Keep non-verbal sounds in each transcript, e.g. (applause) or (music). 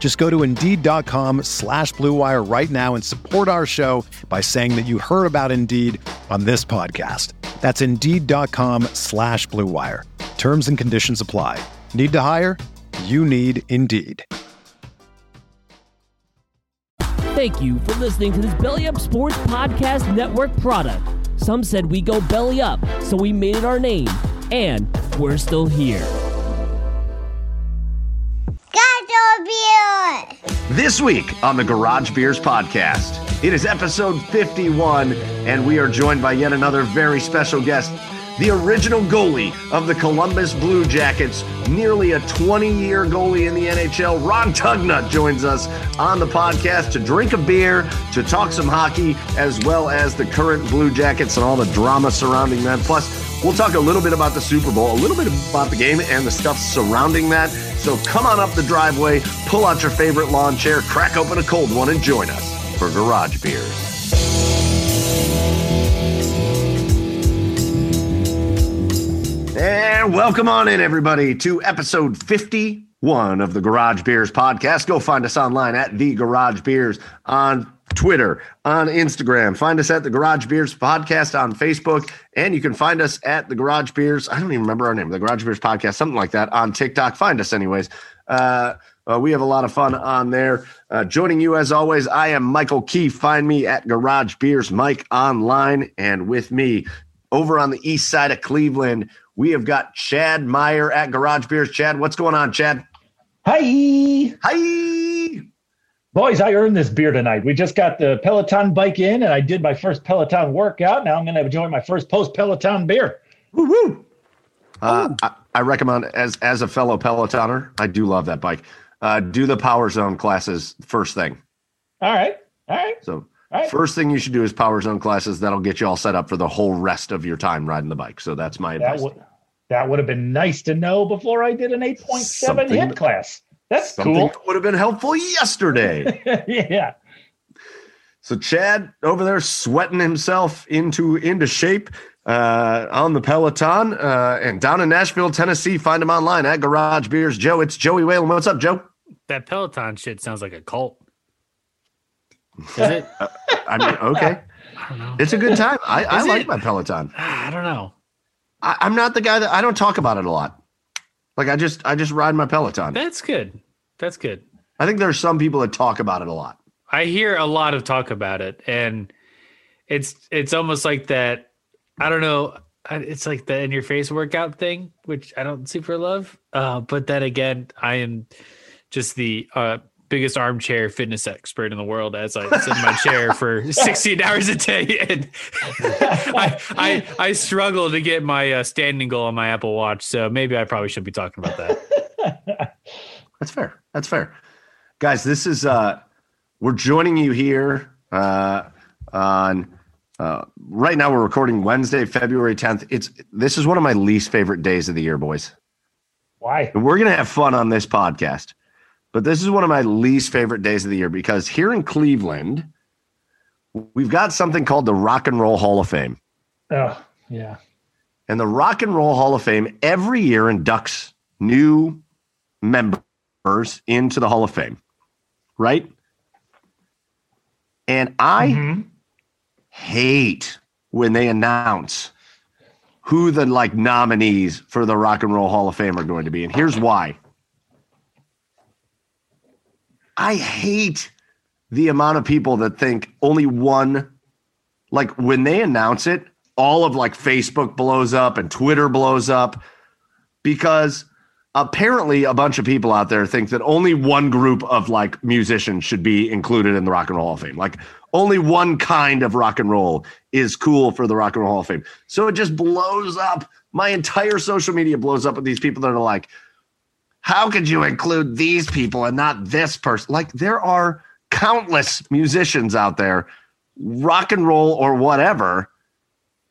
Just go to Indeed.com slash BlueWire right now and support our show by saying that you heard about Indeed on this podcast. That's Indeed.com slash BlueWire. Terms and conditions apply. Need to hire? You need Indeed. Thank you for listening to this Belly Up Sports Podcast Network product. Some said we go belly up, so we made it our name, and we're still here. This week on the Garage Beers podcast, it is episode 51, and we are joined by yet another very special guest, the original goalie of the Columbus Blue Jackets, nearly a 20 year goalie in the NHL. Ron Tugnutt joins us on the podcast to drink a beer, to talk some hockey, as well as the current Blue Jackets and all the drama surrounding them. Plus, We'll talk a little bit about the Super Bowl, a little bit about the game and the stuff surrounding that. So come on up the driveway, pull out your favorite lawn chair, crack open a cold one, and join us for Garage Beers. And welcome on in, everybody, to episode 51 of the Garage Beers podcast. Go find us online at The Garage Beers on Twitter, on Instagram. Find us at the Garage Beers Podcast on Facebook, and you can find us at the Garage Beers. I don't even remember our name, the Garage Beers Podcast, something like that on TikTok. Find us, anyways. Uh, uh, we have a lot of fun on there. Uh, joining you as always, I am Michael Keefe. Find me at Garage Beers Mike online, and with me over on the east side of Cleveland, we have got Chad Meyer at Garage Beers. Chad, what's going on, Chad? Hi. Hi. Boys, I earned this beer tonight. We just got the Peloton bike in, and I did my first Peloton workout. Now I'm going to enjoy my first post Peloton beer. Woo woo! Uh, I, I, recommend as as a fellow Pelotoner, I do love that bike. Uh, do the Power Zone classes first thing. All right, all right. So right. first thing you should do is Power Zone classes. That'll get you all set up for the whole rest of your time riding the bike. So that's my advice. That, w- that would have been nice to know before I did an eight point seven hit class. That's cool. That would have been helpful yesterday. (laughs) yeah. So Chad over there sweating himself into into shape uh, on the Peloton uh, and down in Nashville, Tennessee. Find him online at Garage Beers. Joe, it's Joey Whalen. What's up, Joe? That Peloton shit sounds like a cult. Is it? (laughs) I mean, okay. I don't know. It's a good time. I, I like my Peloton. (sighs) I don't know. I, I'm not the guy that I don't talk about it a lot. Like I just I just ride my Peloton. That's good. That's good. I think there's some people that talk about it a lot. I hear a lot of talk about it, and it's it's almost like that. I don't know. It's like the in your face workout thing, which I don't super love. Uh, but then again, I am just the uh, biggest armchair fitness expert in the world as I sit in my chair for (laughs) 16 hours a day. (laughs) And I, I, I struggle to get my uh, standing goal on my Apple Watch. So maybe I probably should be talking about that. (laughs) That's fair. That's fair. Guys, this is, uh, we're joining you here uh, on, uh, right now we're recording Wednesday, February 10th. It's, this is one of my least favorite days of the year, boys. Why? we're going to have fun on this podcast but this is one of my least favorite days of the year because here in Cleveland, we've got something called the Rock and Roll Hall of Fame. Oh, yeah. And the Rock and Roll Hall of Fame every year inducts new members into the Hall of Fame, right? And I mm-hmm. hate when they announce who the like nominees for the Rock and Roll Hall of Fame are going to be. And here's why. I hate the amount of people that think only one, like when they announce it, all of like Facebook blows up and Twitter blows up because apparently a bunch of people out there think that only one group of like musicians should be included in the Rock and Roll Hall of Fame. Like only one kind of rock and roll is cool for the Rock and Roll Hall of Fame. So it just blows up. My entire social media blows up with these people that are like, how could you include these people and not this person? Like there are countless musicians out there, rock and roll or whatever,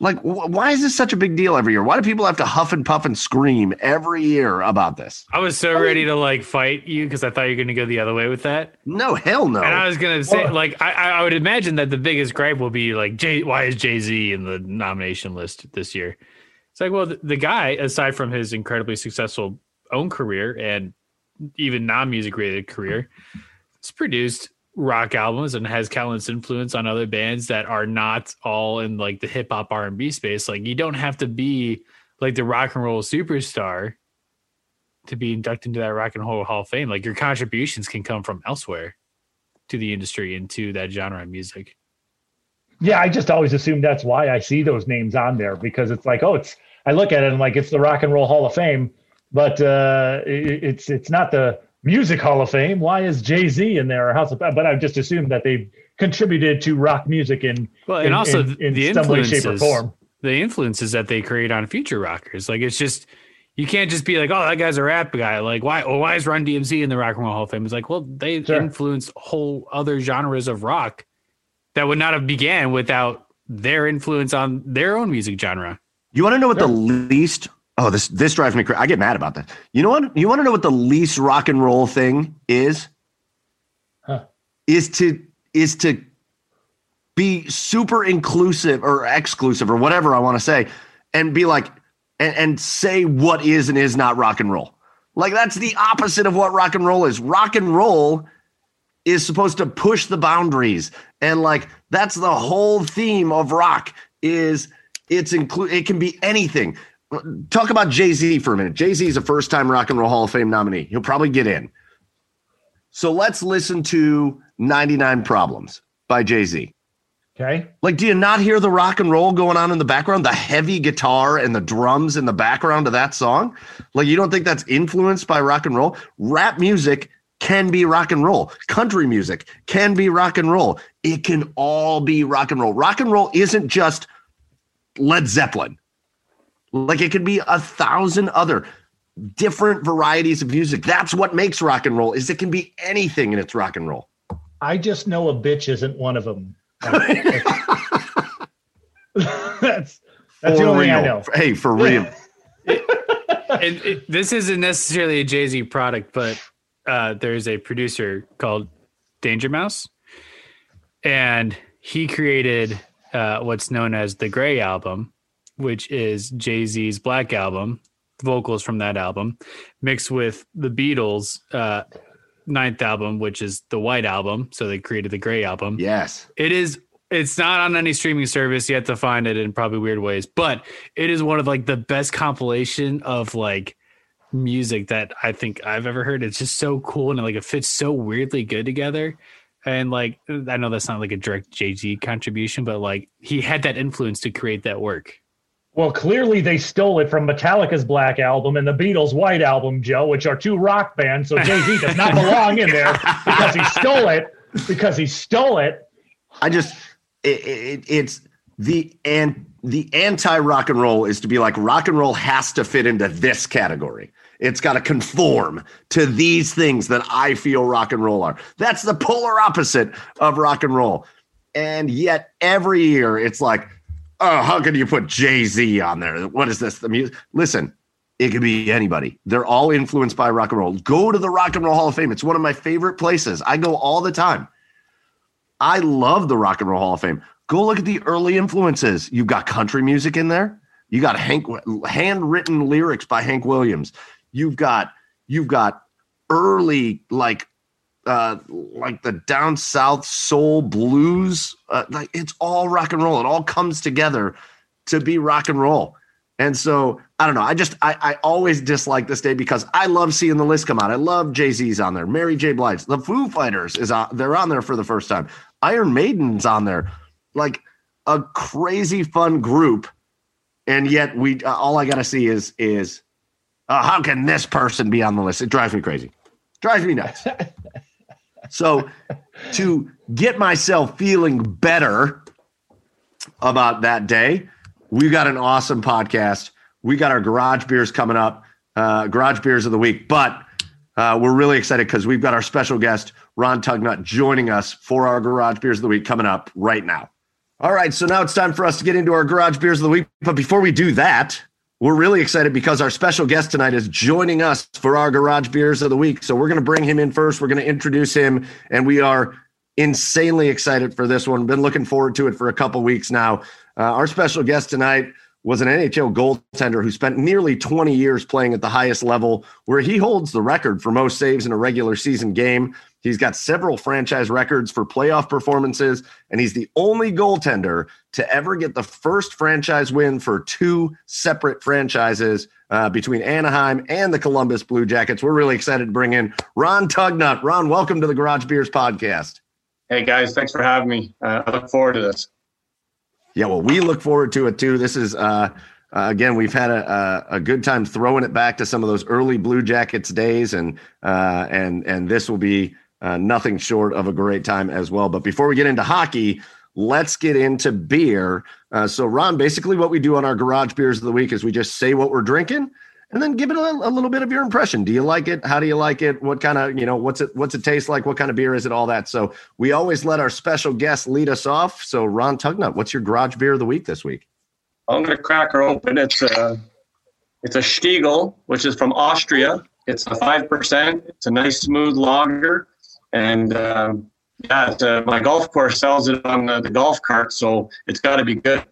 like, wh- why is this such a big deal every year? Why do people have to huff and puff and scream every year about this? I was so ready to like fight you because I thought you were going to go the other way with that. No, hell no. And I was going to say, like, I, I would imagine that the biggest gripe will be like, Jay, why is Jay Z in the nomination list this year? It's like, well, the, the guy, aside from his incredibly successful own career and even non music related career, it's produced rock albums and has countless influence on other bands that are not all in like the hip hop R and B space. Like you don't have to be like the rock and roll superstar to be inducted into that rock and roll hall of fame. Like your contributions can come from elsewhere to the industry and to that genre of music. Yeah, I just always assume that's why I see those names on there because it's like, oh, it's I look at it and like it's the Rock and Roll Hall of Fame, but uh, it, it's it's not the Music Hall of Fame. Why is Jay Z in there or House of? But I've just assumed that they've contributed to rock music in well, and in, also in, in the some way, shape, or form. The influences that they create on future rockers, like it's just you can't just be like, oh, that guy's a rap guy. Like, why? Well, why is Run DMC in the Rock and Roll Hall of Fame? It's like, well, they sure. influenced whole other genres of rock that would not have began without their influence on their own music genre. You want to know what sure. the least Oh, this this drives me crazy. I get mad about that. You know what? You want to know what the least rock and roll thing is? Huh. Is to is to be super inclusive or exclusive or whatever I want to say, and be like and, and say what is and is not rock and roll. Like that's the opposite of what rock and roll is. Rock and roll is supposed to push the boundaries, and like that's the whole theme of rock. Is it's include it can be anything talk about Jay Z for a minute. Jay Z is a first time Rock and Roll Hall of Fame nominee. He'll probably get in. So let's listen to 99 Problems by Jay Z. Okay. Like, do you not hear the rock and roll going on in the background? The heavy guitar and the drums in the background of that song? Like, you don't think that's influenced by rock and roll? Rap music can be rock and roll. Country music can be rock and roll. It can all be rock and roll. Rock and roll isn't just Led Zeppelin. Like it could be a thousand other different varieties of music. That's what makes rock and roll is it can be anything and its rock and roll. I just know a bitch isn't one of them. (laughs) that's that's for the only real. I know. Hey, for real. (laughs) and it, this isn't necessarily a Jay Z product, but uh, there's a producer called Danger Mouse, and he created uh, what's known as the Gray album, which is Jay Z's Black Album, vocals from that album, mixed with the Beatles' uh, ninth album, which is the White Album. So they created the Gray Album. Yes. It is. It's not on any streaming service yet to find it in probably weird ways, but it is one of like the best compilation of like music that I think I've ever heard. It's just so cool and like it fits so weirdly good together. And like I know that's not like a direct Jay Z contribution, but like he had that influence to create that work. Well, clearly they stole it from Metallica's Black Album and the Beatles' White Album, Joe, which are two rock bands. So Jay Z does not (laughs) belong in there because he stole it. Because he stole it. I just, it, it, it's the and the anti rock and roll is to be like rock and roll has to fit into this category. It's got to conform to these things that I feel rock and roll are. That's the polar opposite of rock and roll. And yet every year it's like oh, how can you put Jay Z on there? What is this? The music? Listen, it could be anybody. They're all influenced by rock and roll. Go to the Rock and Roll Hall of Fame. It's one of my favorite places. I go all the time. I love the Rock and Roll Hall of Fame. Go look at the early influences. You've got country music in there. You got Hank handwritten lyrics by Hank Williams. You've got you've got early like uh, like the down south soul blues. Uh, like it's all rock and roll. It all comes together to be rock and roll. And so I don't know. I just I, I always dislike this day because I love seeing the list come out. I love Jay Z's on there, Mary J. Blige, the Foo Fighters is on. They're on there for the first time. Iron Maiden's on there. Like a crazy fun group, and yet we uh, all I gotta see is is uh, how can this person be on the list? It drives me crazy, drives me nuts. (laughs) so to get myself feeling better about that day, we've got an awesome podcast. We got our garage beers coming up, uh, garage beers of the week, but. Uh, we're really excited because we've got our special guest, Ron Tugnutt, joining us for our Garage Beers of the Week coming up right now. All right, so now it's time for us to get into our Garage Beers of the Week. But before we do that, we're really excited because our special guest tonight is joining us for our Garage Beers of the Week. So we're going to bring him in first. We're going to introduce him, and we are insanely excited for this one. Been looking forward to it for a couple weeks now. Uh, our special guest tonight was an NHL goaltender who spent nearly 20 years playing at the highest level, where he holds the record for most saves in a regular season game. He's got several franchise records for playoff performances, and he's the only goaltender to ever get the first franchise win for two separate franchises uh, between Anaheim and the Columbus Blue Jackets. We're really excited to bring in Ron Tugnutt. Ron, welcome to the Garage Beers podcast. Hey guys, thanks for having me. Uh, I look forward to this. Yeah, well, we look forward to it too. This is uh, uh, again, we've had a, a, a good time throwing it back to some of those early Blue Jackets days, and uh, and and this will be uh, nothing short of a great time as well. But before we get into hockey, let's get into beer. Uh, so, Ron, basically, what we do on our garage beers of the week is we just say what we're drinking, and then give it a, a little bit of your impression. Do you like it? How do you like it? What kind of you know what's it what's it taste like? What kind of beer is it? All that. So we always let our special guest lead us off. So, Ron Tugnutt, what's your garage beer of the week this week? I'm going to crack her open. It's a it's a Stiegl, which is from Austria. It's a five percent. It's a nice smooth lager, and um, yeah, uh, my golf course sells it on the, the golf cart, so it's got to be good.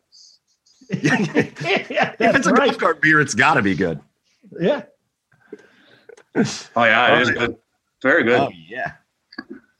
yeah, (laughs) If it's a right. golf cart beer, it's got to be good. Yeah. Oh yeah, it is good. Very good. Oh yeah.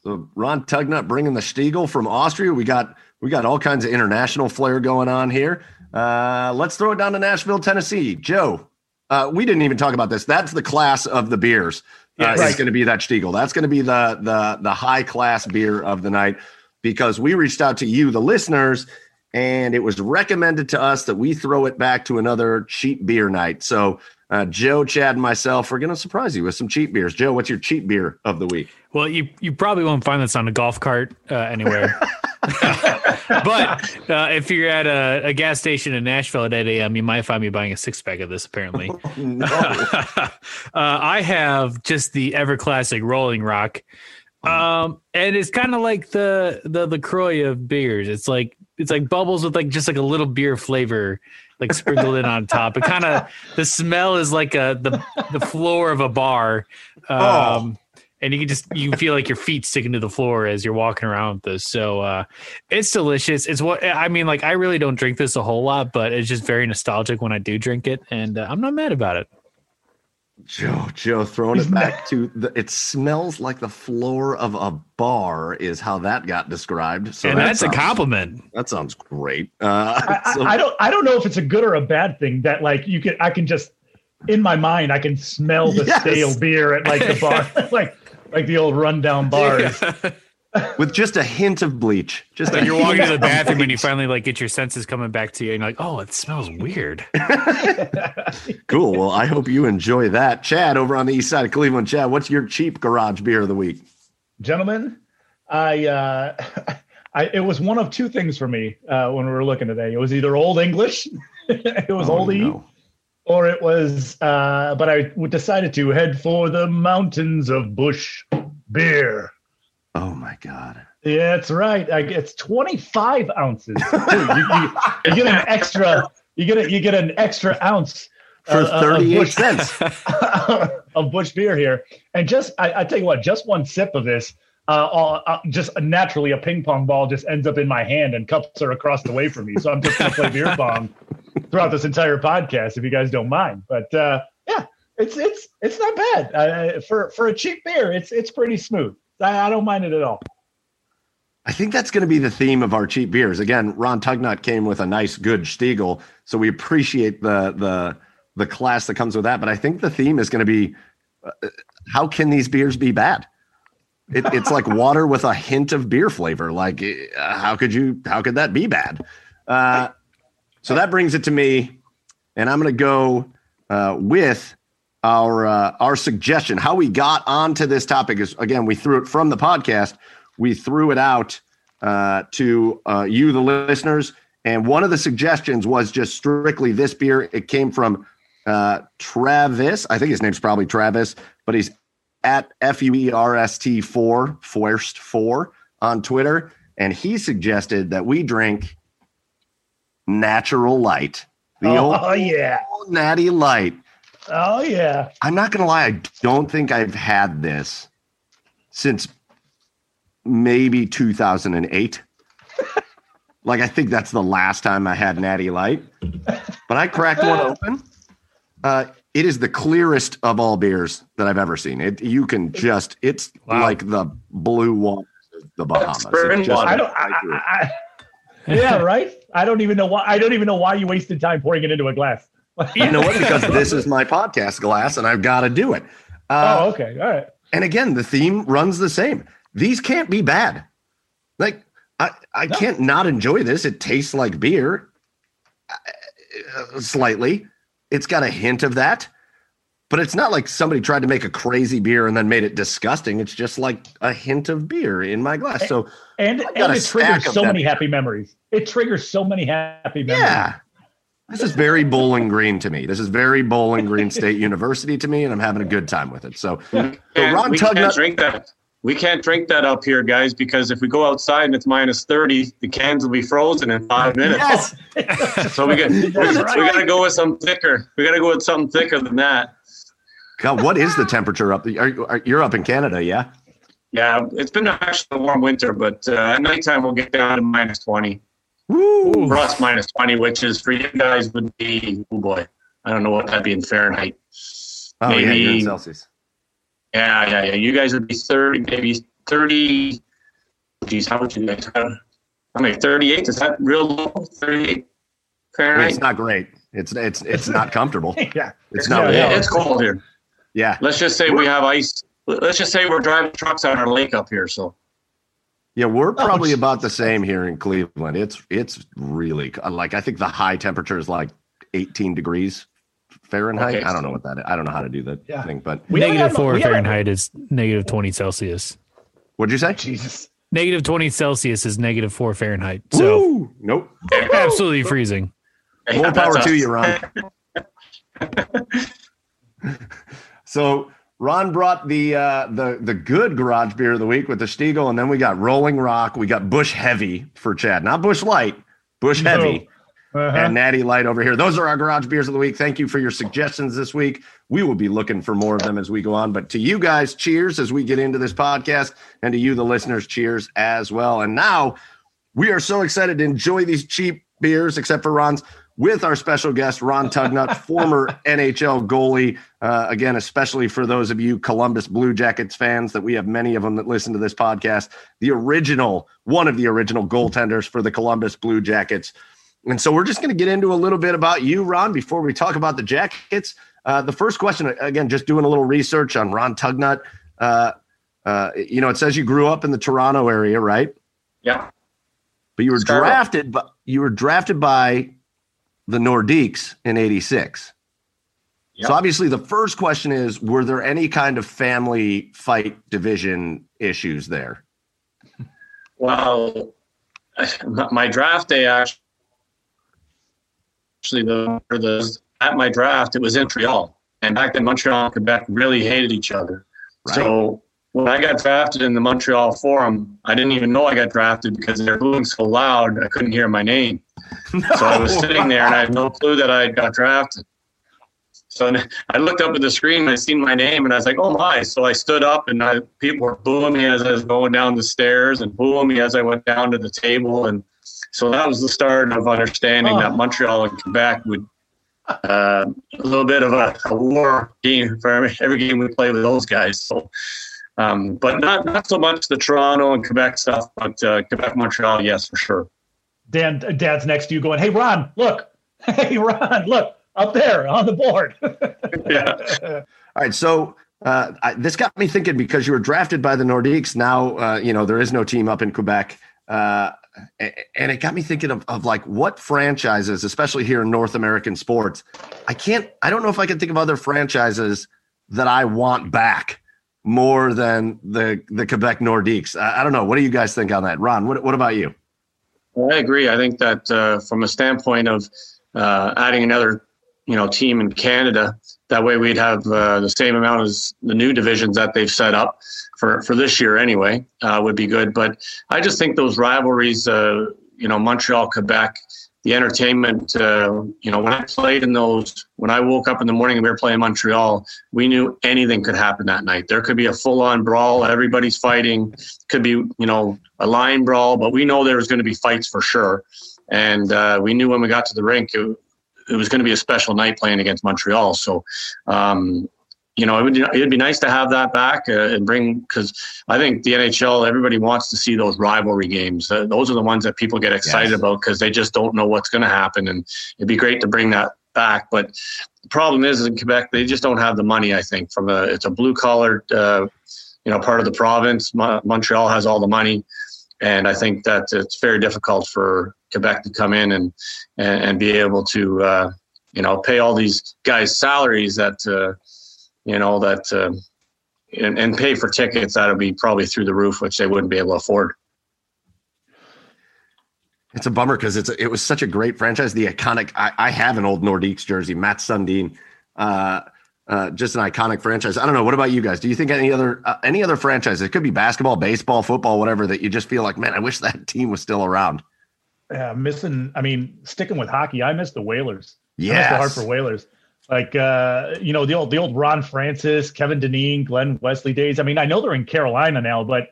So Ron Tugnutt bringing the Stiegl from Austria. We got we got all kinds of international flair going on here. Uh, let's throw it down to Nashville, Tennessee. Joe, uh, we didn't even talk about this. That's the class of the beers. Uh, Yes. It's going to be that Stiegl. That's going to be the the the high class beer of the night because we reached out to you, the listeners, and it was recommended to us that we throw it back to another cheap beer night. So. Uh, Joe, Chad, and myself are going to surprise you with some cheap beers. Joe, what's your cheap beer of the week? Well, you you probably won't find this on a golf cart uh, anywhere. (laughs) (laughs) but uh, if you're at a, a gas station in Nashville at 8 a.m., you might find me buying a six pack of this. Apparently, (laughs) No. uh, I have just the ever classic Rolling Rock, um, and it's kind of like the the LaCroix of beers. It's like it's like bubbles with like just like a little beer flavor, like sprinkled in on top. It kind of the smell is like a the the floor of a bar. Um, and you can just you can feel like your feet sticking to the floor as you're walking around with this. So uh, it's delicious. It's what I mean. Like I really don't drink this a whole lot, but it's just very nostalgic when I do drink it, and uh, I'm not mad about it. Joe, Joe, throwing it back to the. It smells like the floor of a bar is how that got described. So and that that's sounds- a compliment. That sounds great. Uh, I, so- I, I don't I don't know if it's a good or a bad thing that like you can I can just in my mind I can smell the Yes. stale beer at like the (laughs) bar (laughs) like like the old rundown bars. With just a hint of bleach. Just Like you're walking to the bathroom and you finally like get your senses coming back to you, and you're like, oh, it smells weird. (laughs) Cool. Well, I hope you enjoy that. Chad, over on the east side of Cleveland. Chad, what's your cheap garage beer of the week? Gentlemen, I uh (laughs) I it was one of two things for me uh when we were looking today. It was either old English, (laughs) it was Oh, oldie, no. or it was uh but I decided to head for the mountains of Busch beer. Oh my God. Yeah, that's right. I, it's 25 ounces. You, you, you get an extra. You get a, You get an extra ounce For uh, uh, of 38 cents. (laughs) of Busch beer here, and just I, I tell you what, just one sip of this, uh, all, uh, just naturally a ping pong ball just ends up in my hand, and cups are across the way from me. So I'm just gonna play beer pong throughout this entire podcast, if you guys don't mind. But uh, yeah, it's it's it's not bad uh, for for a cheap beer. It's it's pretty smooth. I, I don't mind it at all. I think that's going to be the theme of our cheap beers. Again, Ron Tugnutt came with a nice, good Stiegl, so we appreciate the the the class that comes with that. But I think the theme is going to be uh, how can these beers be bad? It, it's like (laughs) water with a hint of beer flavor. Like, uh, how could you? How could that be bad? Uh, so that brings it to me, and I'm going to go uh, with our uh, our suggestion. How we got onto this topic is again we threw it from the podcast. We threw it out uh, to uh, you, the listeners, and one of the suggestions was just strictly this beer. It came from uh, Travis. I think his name's probably Travis, but he's at F U E R S T four Forst four on Twitter, and he suggested that we drink Natural Light, the Oh, old yeah. Natty Light. Oh yeah. I'm not gonna lie, I don't think I've had this since maybe 2008. (laughs) like I think that's the last time I had Natty Light. But I cracked one (laughs) open. Uh, it is the clearest of all beers that I've ever seen. It you can just it's Wow. like the blue water of the Bahamas. spring It just- water. I don't. I, I, I, (laughs) yeah, right. I don't even know why. I don't even know why you wasted time pouring it into a glass. You know what? Because (laughs) this is my podcast glass, and I've got to do it. Uh, oh, okay. All right. And again, the theme runs the same. These can't be bad. Like I, I No. can't not enjoy this. It tastes like beer, uh, slightly. It's got a hint of that, but it's not like somebody tried to make a crazy beer and then made it disgusting. It's just like a hint of beer in my glass. So And and it triggers so many here. happy memories. It triggers so many happy memories. yeah, this is very Bowling Green to me. This is very Bowling Green State University to me, and I'm having a good time with it. So, so Ron we can't drink that. We can't drink that up here, guys, because if we go outside and it's minus 30, the cans will be frozen in five minutes. yes. So we got we, (laughs) That's we right. got to go with some thicker. We got to go with something thicker than that. God, what is the temperature up? Are, are, you're up in Canada, yeah? Yeah, it's been actually a warm winter, but uh, at nighttime we'll get down to minus 20. Woo! For minus 20, which is for you guys would be, oh boy, I don't know what that'd be in Fahrenheit. Oh yeah, you're in Celsius. Yeah, yeah, yeah. You guys would be 30, maybe 30. Geez, how much you guys have? I mean, 38. Is that real low? 38 I mean, Fahrenheit? it's not great. It's it's it's not (laughs) comfortable. yeah. It's not. Yeah, it's cold here. Yeah, Let's just say we have ice. Let's just say we're driving trucks on our lake up here. So yeah. We're Oh, probably it's- about the same here in Cleveland. It's it's really uh, like I think the high temperature is like 18 degrees Fahrenheit. Okay. I don't know what that. Is. I don't know how to do that Yeah. thing. But We four we haven't- Fahrenheit is negative 20 Celsius. what'd you say? Jesus. Negative 20 Celsius is negative four Fahrenheit. So Woo! Nope. (laughs) absolutely freezing. More Yeah, power to you, Ron. (laughs) so Ron brought the uh, the the good garage beer of the week with the Stiegl, and then we got Rolling Rock. We got Busch Heavy for Chad, not Busch Light, Busch No. Heavy. Uh-huh. and Natty Light over here. Those are our garage beers of the week. Thank you for your suggestions this week. We will be looking for more of them as we go on. But to you guys, cheers as we get into this podcast, and to you, the listeners, cheers as well. And now we are so excited to enjoy these cheap beers, except for Ron's, with our special guest, Ron Tugnutt, (laughs) former NHL goalie. Uh, again, especially for those of you Columbus Blue Jackets fans, that we have many of them that listen to this podcast, the original, one of the original goaltenders for the Columbus Blue Jackets. And so we're just going to get into a little bit about you, Ron, before we talk about the Jackets. Uh, the first question, again, just doing a little research on Ron Tugnutt. Uh, uh, you know, it says you grew up in the Toronto area, right? Yeah. But you were Scarborough. drafted, but you were drafted by the Nordiques in '86. Yep. So obviously, the first question is: Were there any kind of family fight division issues there? Well, (laughs) my draft day actually, the, the at my draft it was in Montreal, and back then Montreal and Quebec really hated each other. Right. So when I got drafted in the Montreal Forum, I didn't even know I got drafted because they were booing so loud I couldn't hear my name. So I was sitting there and I had no clue that I had got drafted. So I looked up at the screen and I seen my name and I was like, oh my. So I stood up and I, people were booing me as I was going down the stairs and booing me as I went down to the table. And so that was the start of understanding Oh. that Montreal and Quebec would uh, a little bit of a, a war game for every, every game we play with those guys. So, um, but not not so much the Toronto and Quebec stuff, but uh, Quebec Montreal, yes, for sure. Dan, Dad's next to you going, Hey, Ron, look. (laughs) Hey, Ron, look up there on the board. (laughs) Yeah. All right, so uh, I, this got me thinking because you were drafted by the Nordiques. Now, uh, you know there is no team up in Quebec. Uh, and it got me thinking of, of like what franchises, especially here in North American sports, I can't, I don't know if I can think of other franchises that I want back more than the the Quebec Nordiques. I, I don't know. What do you guys think on that, Ron? What what about you? I agree. I think that uh, from a standpoint of uh, adding another, you know, team in Canada, that way we'd have uh, the same amount as the new divisions that they've set up for for this year anyway. Uh, would be good. But I just think those rivalries, uh, you know, Montreal, Quebec, the entertainment, uh, you know, when I played in those, when I woke up in the morning and we were playing Montreal, we knew anything could happen that night. There could be a full on brawl, everybody's fighting, could be, you know, a line brawl, but we know there was going to be fights for sure. And uh, we knew when we got to the rink, it, it was going to be a special night playing against Montreal. So, um, you know, it would it'd be nice to have that back uh, and bring because I think the NHL everybody wants to see those rivalry games. Uh, those are the ones that people get excited yes. about because they just don't know what's going to happen, and it'd be great to bring that back. But the problem is in Quebec they just don't have the money. I think from a it's a blue collar, uh, you know, part of the province. Mo- Montreal has all the money, and I think that it's very difficult for Quebec to come in and and, and be able to uh, you know pay all these guys salaries that uh, you know, that uh, and, and pay for tickets that'll be probably through the roof, which they wouldn't be able to afford. It's a bummer because it's a, it was such a great franchise. The iconic. I, I have an old Nordiques jersey, Mats Sundin. Uh, uh, just an iconic franchise. I don't know. What about you guys? Do you think any other uh, any other franchise? It could be basketball, baseball, football, whatever. That you just feel like, man, I wish that (laughs) team was still around. Yeah, missing. I mean, sticking with hockey, I miss the Whalers. Yeah, the Hartford Whalers like uh, you know the old the old Ron Francis, Kevin Dineen, Glen Wesley days. I mean, I know they're in Carolina now, but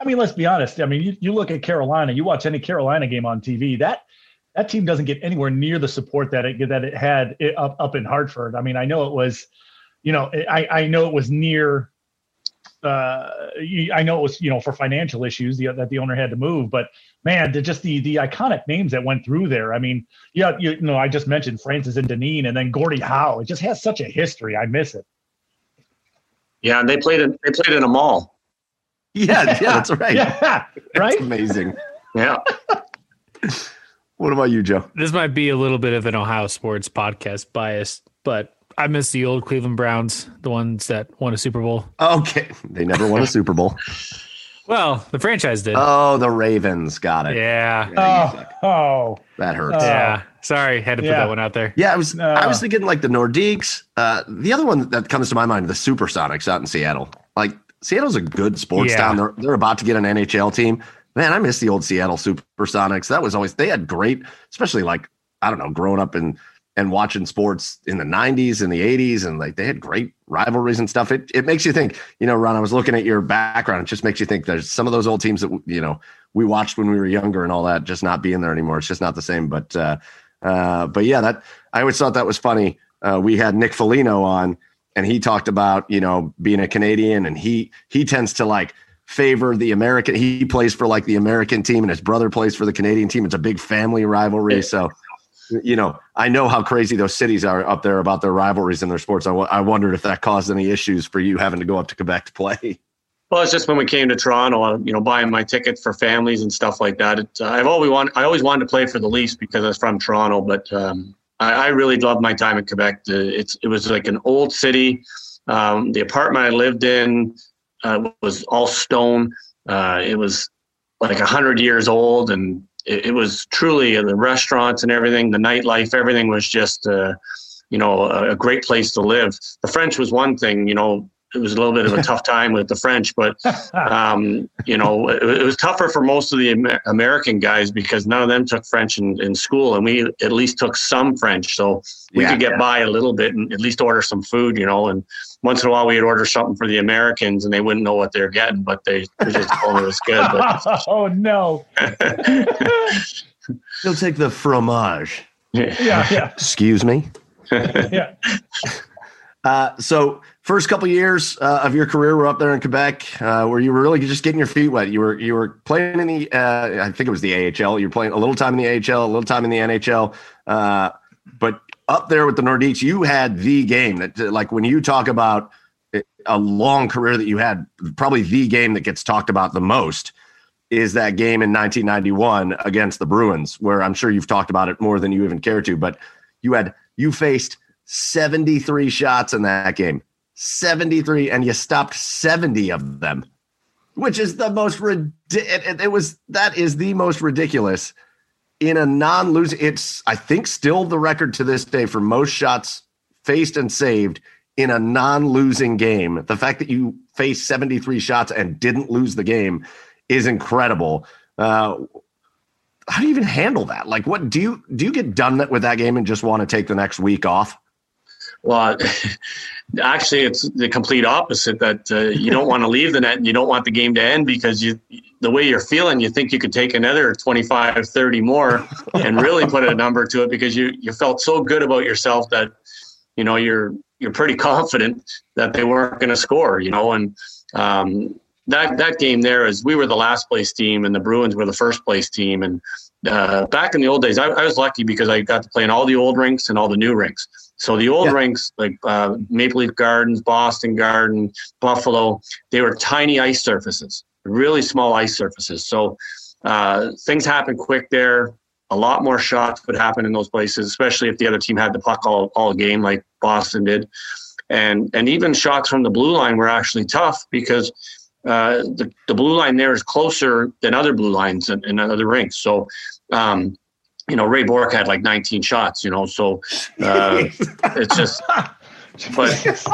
I mean, let's be honest. I mean, you, you look at Carolina, you watch any Carolina game on TV, that that team doesn't get anywhere near the support that it that it had up up in Hartford. I mean, I know it was, you know, I I know it was near uh, I know it was you know for financial issues the, that the owner had to move, but man, just the the iconic names that went through there. I mean, yeah, you, you know, I just mentioned Francis and Dineen, and then Gordie Howe. It just has such a history. I miss it. Yeah, and they played in they played in a mall. (laughs) Yeah, yeah, that's right. Yeah, (laughs) right. That's amazing. Yeah. what about you, Joe? This might be a little bit of an Ohio sports podcast bias, but I miss the old Cleveland Browns, the ones that won a Super Bowl. Okay, they never won a Super Bowl. Well, the franchise did. Oh, the Ravens got it. Yeah. yeah oh, oh, that hurts. yeah. Sorry, had to put yeah. that one out there. Yeah, I was. I was thinking like the Nordiques. Uh, the other one that comes to my mind, the Supersonics out in Seattle. Like Seattle's a good sports yeah. town. They're they're about to get an NHL team. Man, I miss the old Seattle Supersonics. That was always they had great, especially like I don't know, growing up in and watching sports in the 90s and the 80s and like they had great rivalries and stuff it, it makes you think you know ron i was looking at your background it just makes you think there's some of those old teams that you know we watched when we were younger and all that just not being there anymore it's just not the same but uh uh but yeah that i always thought that was funny. Uh we had nick Foligno on and he talked about you know being a canadian and he he tends to like favor the american he plays for like the american team and his brother plays for the canadian team it's a big family rivalry so you know, I know how crazy those cities are up there about their rivalries and their sports. I, w- I wondered if that caused any issues for you having to go up to Quebec to play. Well, it's just when we came to Toronto, uh, you know, buying my ticket for families and stuff like that. It, uh, I've always wanted, I always wanted to play for the Leafs because I was from Toronto, but um, I, I, really loved my time in Quebec. it's it was like an old city. Um, the apartment I lived in uh, was all stone. Uh, it was like a hundred years old, and it, it was truly uh, the restaurants and everything, the nightlife, everything was just, uh, you know, a, a great place to live. The French was one thing, you know, it was a little bit of a tough (laughs) time with the French, but (laughs) um, you know, it, it, was tougher for most of the Amer- American guys because none of them took French in, in school, and we at least took some French, so we yeah, could get yeah. by a little bit and at least order some food, you know. And once in a while, we'd order something for the Americans, and they wouldn't know what they're getting, but they, they just told me it was good. But, (laughs) oh no! (laughs) They'll take the fromage. Yeah, yeah. Excuse me. (laughs) yeah. Uh, so first couple years uh, of your career were up there in Quebec, uh, where you were really just getting your feet wet. You were you were playing in the uh, I think it was the AHL. You were playing a little time in the AHL, a little time in the NHL, uh, but up there with the Nordiques, you had the game that like when you talk about a long career that you had, probably the game that gets talked about the most. is that game in 1991 against the Bruins, where I'm sure you've talked about it more than you even care to, but you had you faced 73 shots in that game, 73, and you stopped 70 of them, which is the most it, it was that is the most ridiculous in a non-losing. It's I think still the record to this day for most shots faced and saved in a non-losing game. The fact that you faced 73 shots and didn't lose the game is incredible. Uh, how do you even handle that? Like, what do you do? You get done with that game and just want to take the next week off? Well, (laughs) actually, it's the complete opposite. That uh, you don't want to leave the net and you don't want the game to end because you, the way you're feeling, you think you could take another 25, 30 more and really put a number to it because you you felt so good about yourself that you know you're you're pretty confident that they weren't going to score. You know, and um, that that game there is we were the last place team and the Bruins were the first place team. And uh, back in the old days, I, I, was lucky because I got to play in all the old rinks and all the new rinks. So the old yeah. rinks like uh, Maple Leaf Gardens, Boston Garden, Buffalo, they were tiny ice surfaces, really small ice surfaces. So uh, things happen quick there. A lot more shots would happen in those places, especially if the other team had the puck all, all game like Boston did. And and even shots from the blue line were actually tough because uh, the, the blue line there is closer than other blue lines in, in other rinks. So, um, you know, Ray Bourque had like 19 shots, you know, so uh, (laughs) it's just, but,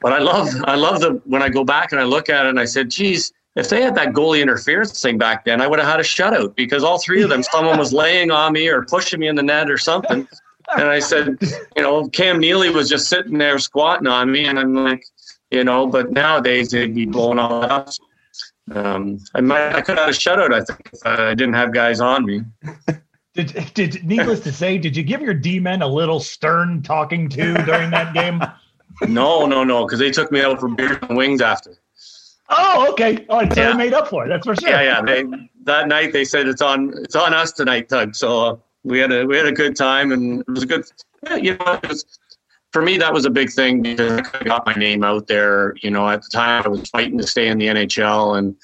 but I love, I love the, when I go back and I look at it and I said, geez, if they had that goalie interference thing back then, I would have had a shutout because all three of them, someone was laying on me or pushing me in the net or something. And I said, you know, Cam Neely was just sitting there squatting on me. And I'm like, you know. But nowadays they'd be blowing all that up. Um, I might I could have had a shutout. I think if I didn't have guys on me. Did, did needless to say, did you give your D men a little stern talking to during that game? (laughs) no, no, no, because they took me out for beer and wings after. Oh, okay. Oh, so yeah. they made up for it. That's for sure. Yeah, yeah. They, that night they said it's on it's on us tonight, Tug. So uh, we had a we had a good time and it was a good. You know, it was, for me, that was a big thing because I got my name out there. You know, at the time I was fighting to stay in the NHL, and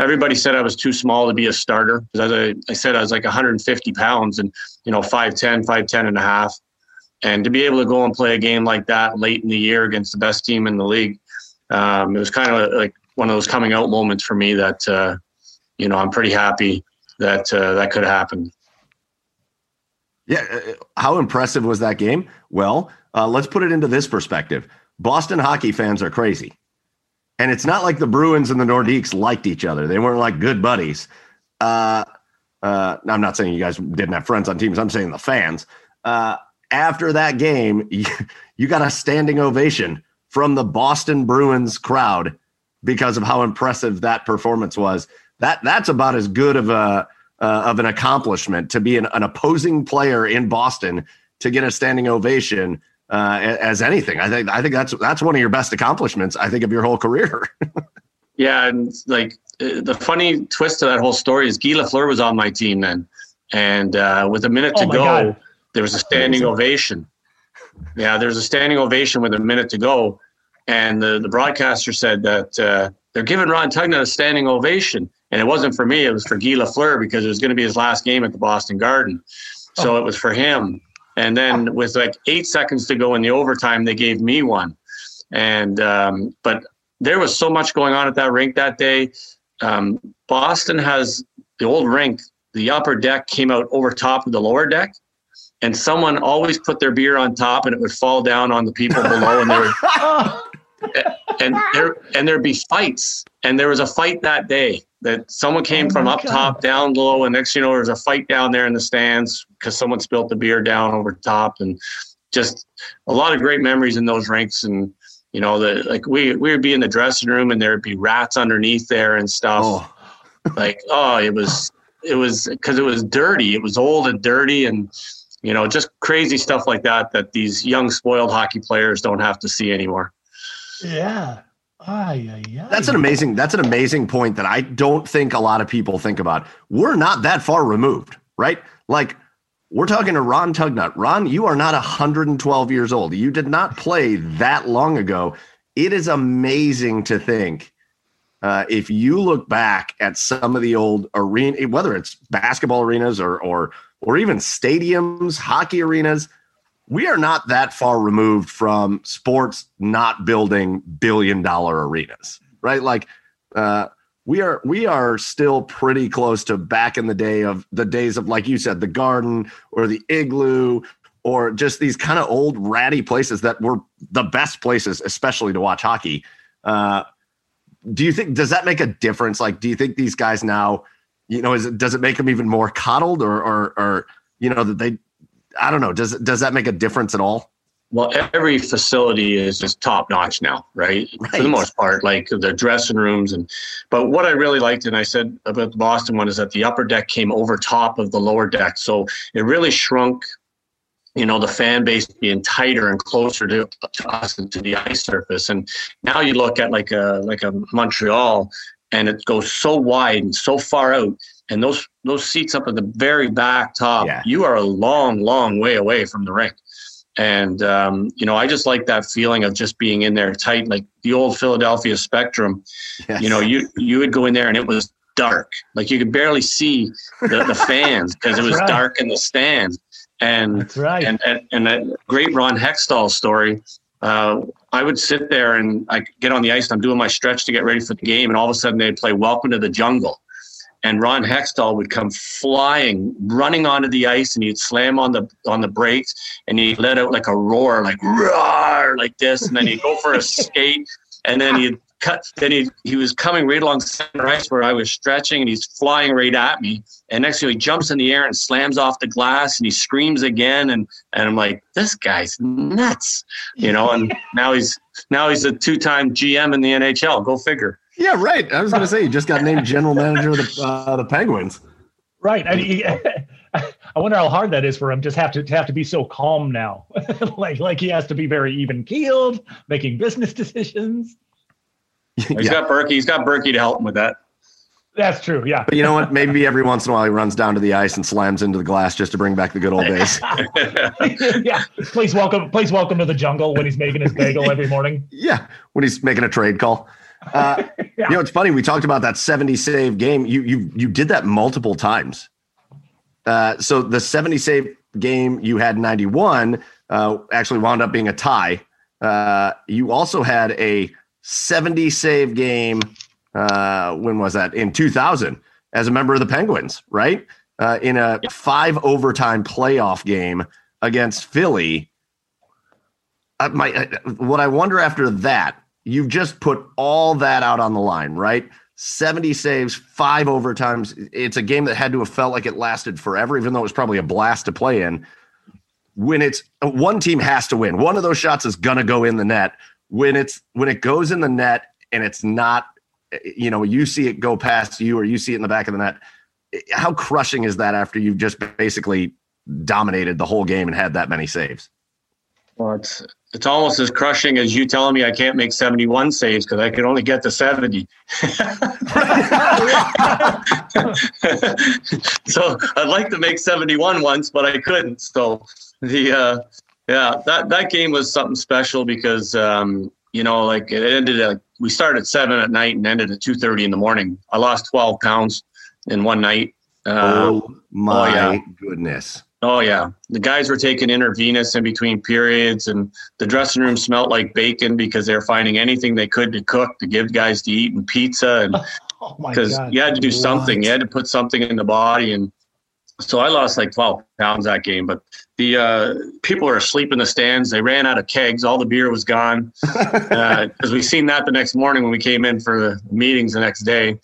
everybody said I was too small to be a starter. As I, I said, I was like 150 pounds and you know 5'10", 5'10 and a half, and to be able to go and play a game like that late in the year against the best team in the league, um, it was kind of like one of those coming out moments for me that uh, you know I'm pretty happy that uh, that could happen. Yeah, uh, how impressive was that game? Well, uh, let's put it into this perspective. Boston hockey fans are crazy. And it's not like the Bruins and the Nordiques liked each other. They weren't like good buddies. Uh, uh, I'm not saying you guys didn't have friends on teams. I'm saying the fans. Uh, after that game, you, (laughs) you got a standing ovation from the Boston Bruins crowd because of how impressive that performance was. That that's about as good of a uh, of an accomplishment to be an, an opposing player in Boston to get a standing ovation uh, as anything. I think I think that's that's one of your best accomplishments. I think of your whole career. (laughs) yeah, and like uh, the funny twist to that whole story is Guy Lafleur was on my team then, and uh, with a minute to oh go, God. there was a standing ovation. Yeah, there's a standing ovation with a minute to go, and the the broadcaster said that uh, they're giving Ron Tugnutt a standing ovation, and it wasn't for me; it was for Guy Lafleur because it was going to be his last game at the Boston Garden, so oh. it was for him. And then with like eight seconds to go in the overtime, they gave me one. And um, but there was so much going on at that rink that day. Um, Boston has the old rink. The upper deck came out over top of the lower deck, and someone always put their beer on top, and it would fall down on the people below, and there, (laughs) and there, and there'd be fights. And there was a fight that day that someone came oh from up God. top down low, and next you know there was a fight down there in the stands because someone spilt the beer down over top, and just a lot of great memories in those rinks. And you know, the like we we would be in the dressing room, and there'd be rats underneath there and stuff. Oh. like oh, it was it was because it was dirty. It was old and dirty, and you know, just crazy stuff like that that these young spoiled hockey players don't have to see anymore. Yeah. Ay, ay, ay. That's an amazing. That's an amazing point that I don't think a lot of people think about. We're not that far removed, right? Like we're talking to Ron Tugnutt. Ron, you are not 112 years old. You did not play that long ago. It is amazing to think Uh, if you look back at some of the old arena, whether it's basketball arenas or or or even stadiums, hockey arenas, we are not that far removed from sports not building billion dollar arenas, right? Like uh, we are we are still pretty close to back in the day of the days of like you said, the garden or the igloo or just these kind of old ratty places that were the best places, especially to watch hockey. Uh, do you think does that make a difference? Like, do you think these guys now, you know, is it does it make them even more coddled, or or or you know that they, I don't know, does does that make a difference at all? Well, every facility is just top notch now, right? right? For the most part, like the dressing rooms and. But what I really liked, and I said about the Boston one, is that the upper deck came over top of the lower deck, so it really shrunk you know the fan base being tighter and closer to, to us and to the ice surface and now you look at like a like a montreal and it goes so wide and so far out and those those seats up at the very back top yeah. you are a long long way away from the rink and um, you know i just like that feeling of just being in there tight like the old philadelphia spectrum yes. you know you you would go in there and it was dark like you could barely see the, the (laughs) fans because it was right. dark in the stands and That's right. And and, and that great Ron Hextall story. Uh, I would sit there and I get on the ice and I'm doing my stretch to get ready for the game, and all of a sudden they'd play "Welcome to the Jungle," and Ron Hextall would come flying, running onto the ice, and he'd slam on the on the brakes, and he'd let out like a roar, like roar, like this, and then he'd go for a (laughs) skate, and then he'd cut. Then he he was coming right along center ice where I was stretching, and he's flying right at me. And next thing he jumps in the air and slams off the glass, and he screams again. And and I'm like, this guy's nuts, you know. And (laughs) now he's now he's a two time GM in the NHL. Go figure. Yeah, right. I was going to say he just got named general manager of the uh, the Penguins. Right. I, mean, (laughs) I wonder how hard that is for him. Just have to, to have to be so calm now, (laughs) like like he has to be very even keeled, making business (laughs) decisions. He's yeah. got Burkie. He's got Burkie to help him with that. That's true. Yeah. But you know what? Maybe every once in a while he runs down to the ice and slams into the glass just to bring back the good old days. yeah. Please welcome. Please welcome to the jungle when he's making his bagel every morning. Yeah, when he's making a trade call. Uh, (laughs) yeah. You know, it's funny. We talked about that seventy save game. You you you did that multiple times. Uh, so the seventy save game you had ninety one uh, actually wound up being a tie. Uh, you also had a 70 save game. Uh, when was that? In 2000 as a member of the Penguins, right? Uh, in a five overtime playoff game against Philly. My, what I wonder after that, you've just put all that out on the line, right? 70 saves, five overtimes. It's a game that had to have felt like it lasted forever, even though it was probably a blast to play in. When it's one team has to win, one of those shots is to go in the net when it's when it goes in the net and it's not you know you see it go past you or you see it in the back of the net how crushing is that after you've just basically dominated the whole game and had that many saves well it's it's almost as crushing as you telling me I can't make 71 saves because I can only get to 70. (laughs) so I'd like to make 71 once, but I couldn't. So the uh, yeah, that that game was something special because um, you know, like it ended at we started at seven at night and ended at two thirty in the morning. I lost twelve pounds in one night. Uh, oh my oh, yeah. goodness! Oh yeah, the guys were taking intravenous in between periods, and the dressing room smelled like bacon because they were finding anything they could to cook to give guys to eat and pizza and because (laughs) oh you had to do something, you had to put something in the body and so I lost like 12 pounds that game, but the uh, people were asleep in the stands. They ran out of kegs. All the beer was gone. Because (laughs) uh, we seen that the next morning when we came in for the meetings the next day.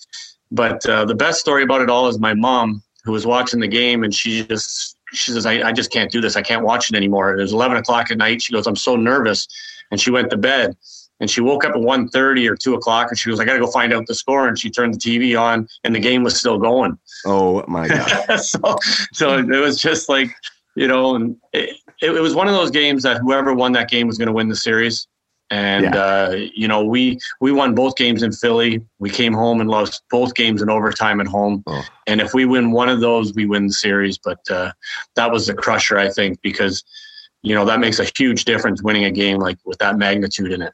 But uh, the best story about it all is my mom, who was watching the game, and she just she says, I, I just can't do this. I can't watch it anymore. It was 11 o'clock at night. She goes, I'm so nervous. And she went to bed. And she woke up at 1.30 or 2 o'clock and she goes, I got to go find out the score. And she turned the TV on and the game was still going. Oh, my God. (laughs) so, so it was just like, you know, and it, it, was one of those games that whoever won that game was going to win the series. And yeah. uh, you know, we we won both games in Philly. We came home and lost both games in overtime at home. Oh. And if we win one of those, we win the series. But uh, that was the crusher, I think, because you know that makes a huge difference winning a game like with that magnitude in it.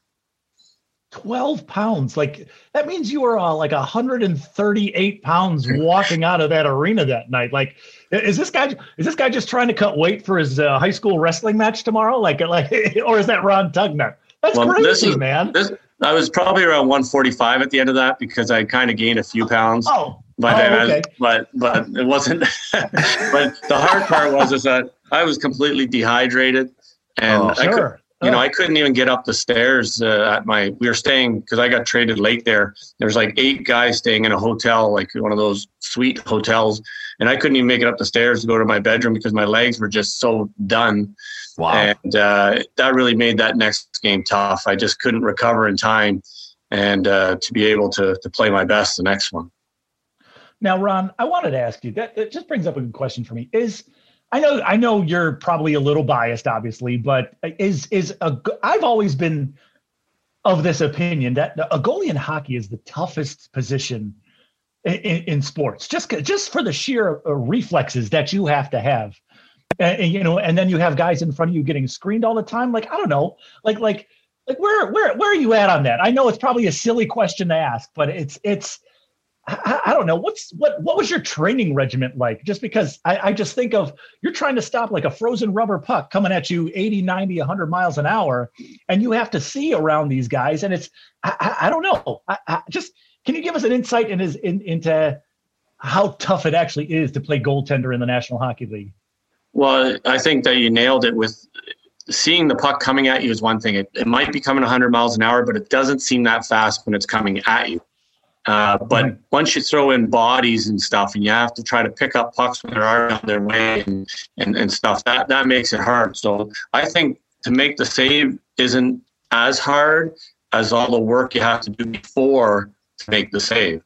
12 pounds. Like that means you were uh, like 138 pounds (laughs) walking out of that arena that night. Like, is this guy is this guy just trying to cut weight for his uh, high school wrestling match tomorrow? Like, like, (laughs) or is that Ron Tugnutt? That's well, crazy, this is, man. This, I was probably around 145 at the end of that because I kind of gained a few pounds. Oh, but oh, okay. But but it wasn't. (laughs) but the hard part was is that I was completely dehydrated, and oh, I sure. could, you know, I couldn't even get up the stairs uh, at my. We were staying because I got traded late there. There's like eight guys staying in a hotel, like one of those suite hotels, and I couldn't even make it up the stairs to go to my bedroom because my legs were just so done. Wow. And uh, that really made that next game tough. I just couldn't recover in time, and uh, to be able to to play my best the next one. Now, Ron, I wanted to ask you that. It just brings up a good question for me. Is I know I know you're probably a little biased, obviously, but is is a I've always been of this opinion that a goalie in hockey is the toughest position in, in sports, just just for the sheer uh, reflexes that you have to have, and, you know, and then you have guys in front of you getting screened all the time. Like I don't know, like like like where where where are you at on that? I know it's probably a silly question to ask, but it's it's I, I, don't know. What's what what was your training regiment like? Just because I, I, just think of you're trying to stop like a frozen rubber puck coming at you 80 90 100 miles an hour and you have to see around these guys and it's i, I don't know. I, just can you give us an insight in, in, into how tough it actually is to play goaltender in the national hockey league well i think that you nailed it with seeing the puck coming at you is one thing it, it might be coming 100 miles an hour but it doesn't seem that fast when it's coming at you uh, but right. once you throw in bodies and stuff, and you have to try to pick up pucks when they're on their way and, and, and stuff, that, that makes it hard. So I think to make the save isn't as hard as all the work you have to do before to make the save.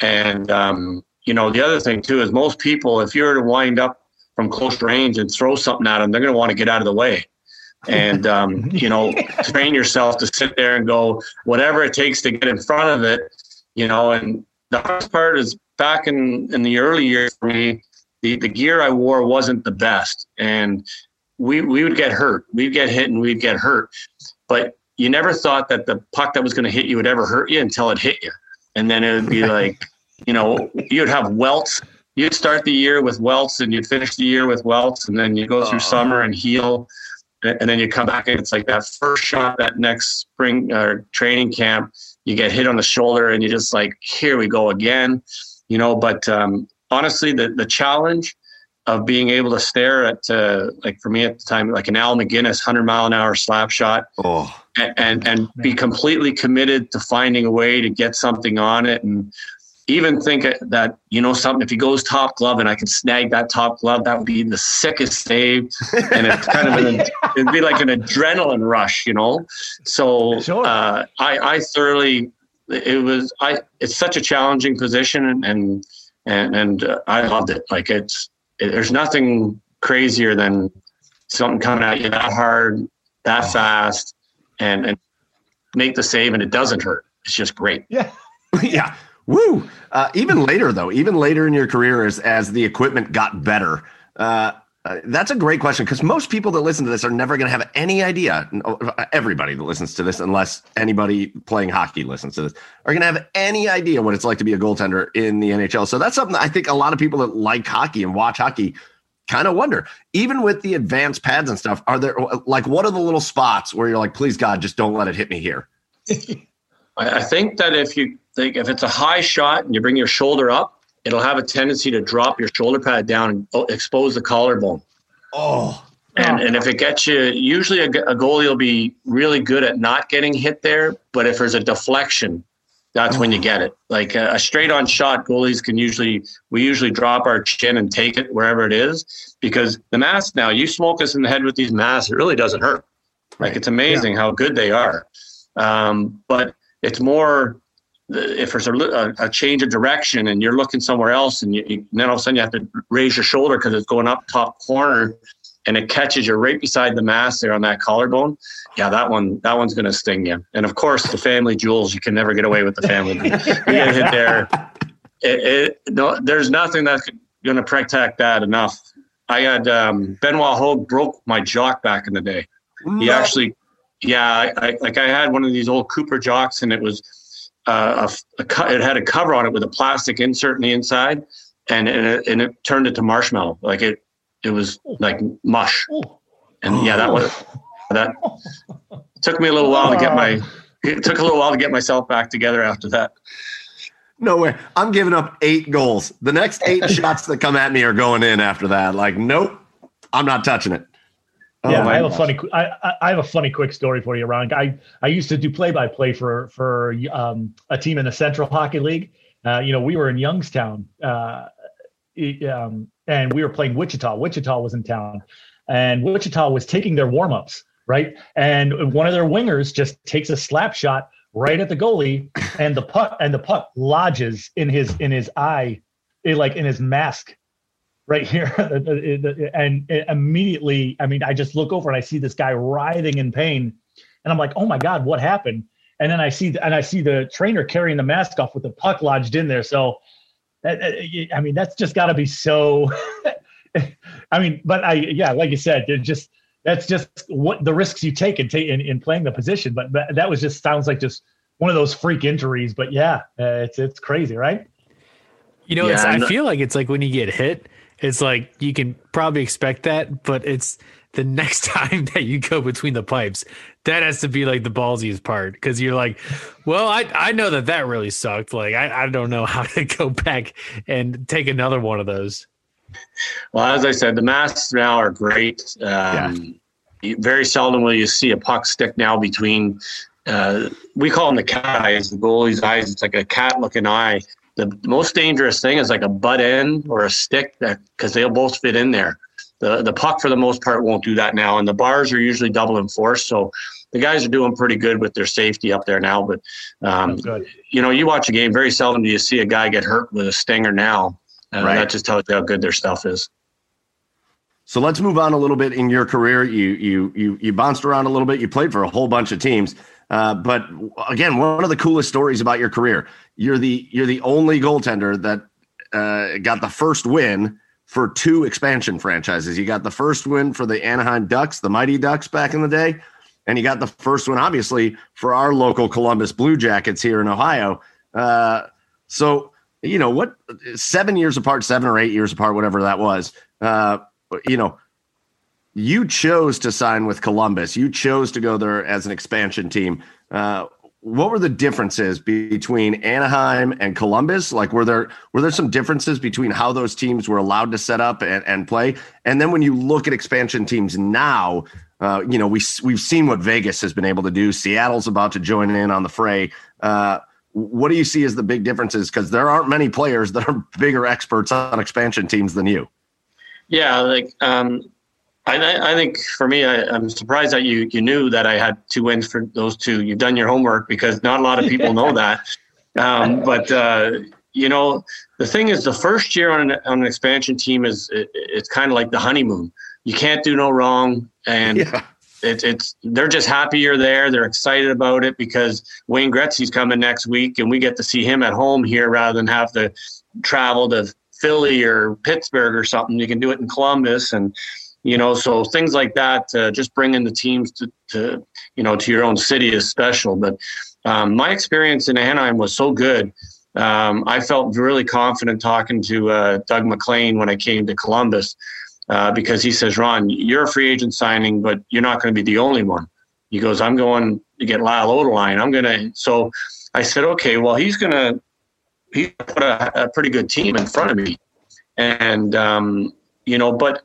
And, um, you know, the other thing too is most people, if you were to wind up from close range and throw something at them, they're going to want to get out of the way. And, um, (laughs) you know, train yourself to sit there and go, whatever it takes to get in front of it you know, and the hardest part is back in, in the early years for me, the, the gear I wore wasn't the best. And we, we would get hurt. We'd get hit and we'd get hurt. But you never thought that the puck that was going to hit you would ever hurt you until it hit you. And then it would be (laughs) like, you know, you'd have welts. You'd start the year with welts and you'd finish the year with welts. And then you go through summer and heal. And then you come back and it's like that first shot that next spring or training camp you get hit on the shoulder and you just like here we go again you know but um, honestly the the challenge of being able to stare at uh, like for me at the time like an Al MacInnis 100 mile an hour slap shot oh. and, and and be completely committed to finding a way to get something on it and even think that you know something if he goes top glove and I can snag that top glove, that would be the sickest save, and it's kind of an, (laughs) (laughs) it'd be like an adrenaline rush, you know. So sure. uh, I, I thoroughly it was I it's such a challenging position and and and, and uh, I loved it. Like it's it, there's nothing crazier than something coming at you that hard, that oh. fast, and and make the save and it doesn't hurt. It's just great. Yeah. (laughs) yeah. Woo! Uh, even later, though, even later in your career, as as the equipment got better, uh, uh, that's a great question because most people that listen to this are never going to have any idea. Uh, everybody that listens to this, unless anybody playing hockey listens to this, are going to have any idea what it's like to be a goaltender in the NHL. So that's something that I think a lot of people that like hockey and watch hockey kind of wonder. Even with the advanced pads and stuff, are there like what are the little spots where you're like, please God, just don't let it hit me here? (laughs) I think that if you think if it's a high shot and you bring your shoulder up, it'll have a tendency to drop your shoulder pad down and oh, expose the collarbone. Oh. And, and if it gets you, usually a, a goalie will be really good at not getting hit there. But if there's a deflection, that's when you get it. Like a, a straight on shot, goalies can usually, we usually drop our chin and take it wherever it is because the mask now, you smoke us in the head with these masks, it really doesn't hurt. Like it's amazing yeah. how good they are. Um, but it's more if there's a, a, change of direction and you're looking somewhere else and, you, and then all of a sudden you have to raise your shoulder because it's going up top corner and it catches you right beside the mass there on that collarbone yeah that one that one's going to sting you. And of course the family jewels you can never get away with the family (laughs) you get hit there. It, it, no, there's nothing that's going to protect that enough. I had um, benoit hogue broke my jock back in the day. He actually yeah, I, I, like I had one of these old Cooper jocks, and it was uh, a, a, it had a cover on it with a plastic insert in the inside, and and it, and it turned it to marshmallow. Like it it was like mush, and yeah, that was that took me a little while to get my it took a little while to get myself back together after that. No way. I'm giving up eight goals. The next eight shots that come at me are going in after that. Like, nope, I'm not touching it. Oh, yeah, I have gosh. a funny. I, I have a funny quick story for you, Ron. I I used to do play by play for for um, a team in the Central Hockey League. Uh, you know, we were in Youngstown, uh, um, and we were playing Wichita. Wichita was in town, and Wichita was taking their warm ups, right? And one of their wingers just takes a slap shot right at the goalie, and the puck and the puck lodges in his in his eye, it, like in his mask, right here, (laughs) and immediately, I mean, I just look over and I see this guy writhing in pain, and I'm like, oh my god, what happened? And then I see and I see the trainer carrying the mask off with the puck lodged in there. So, I mean, that's just got to be so. (laughs) I mean, but I yeah, like you said, it's just that's just what the risks you take in, in, in playing the position. But, but that was just sounds like just one of those freak injuries. But yeah, uh, it's it's crazy, right? You know, yeah, I feel like it's like when you get hit, it's like you can probably expect that, but it's the next (laughs) time that you go between the pipes, that has to be like the ballsiest part because you're like, well, I I know that that really sucked. Like I I don't know (laughs) how to go back and take another one of those. Well, as I said, the masks now are great. Um, yeah. Very seldom will you see a puck stick now between. Uh, we call them the cat eyes, the goalie's eyes. It's like a cat-looking eye. The most dangerous thing is like a butt end or a stick that because they'll both fit in there. The the puck for the most part won't do that now, and the bars are usually double enforced. So the guys are doing pretty good with their safety up there now. But um, you know, you watch a game. Very seldom do you see a guy get hurt with a stinger now. Uh, right. That just tells you how good their stuff is. So let's move on a little bit in your career. You you you you bounced around a little bit. You played for a whole bunch of teams. Uh, but again, one of the coolest stories about your career, you're the you're the only goaltender that uh, got the first win for two expansion franchises. You got the first win for the Anaheim Ducks, the Mighty Ducks back in the day, and you got the first one, obviously, for our local Columbus Blue Jackets here in Ohio. Uh, so you know what seven years apart seven or eight years apart whatever that was uh, you know you chose to sign with columbus. You chose to go there as an expansion team. Uh, what were the differences between anaheim and columbus? Like were there were there some differences between how those teams were allowed to set up and, and play? And then when you look at expansion teams now uh, you know we, we've seen what vegas has been able to do. Seattle's about to join in on the fray. Uh, what do you see as the big differences? Because there aren't many players that are bigger experts on expansion teams than you. Yeah, like um, I, I think for me, I, am surprised that you you knew that I had two wins for those two. You've done your homework because not a lot of people know that. (laughs) Um, but uh, you know, the thing is, the first year on an, on an expansion team is it, it's kind of like the honeymoon. You can't do no wrong, and yeah it, it's they're just happy you're there. They're excited about it because Wayne Gretzky's coming next week, and we get to see him at home here rather than have to travel to Philly or Pittsburgh or something. You can do it in Columbus, and you know, so things like that. Uh, just bringing the teams to, to you know to your own city is special. But um, my experience in Anaheim was so good. Um, I felt really confident talking to uh, Doug MacLean when I came to Columbus uh, because he says, Ron, you're a free agent signing, but you're not going to be the only one. He goes, I'm going to get Lyle Odelein. I'm going to. So I said, okay, well, he's going to he put a, a, pretty good team in front of me. And, um, you know, but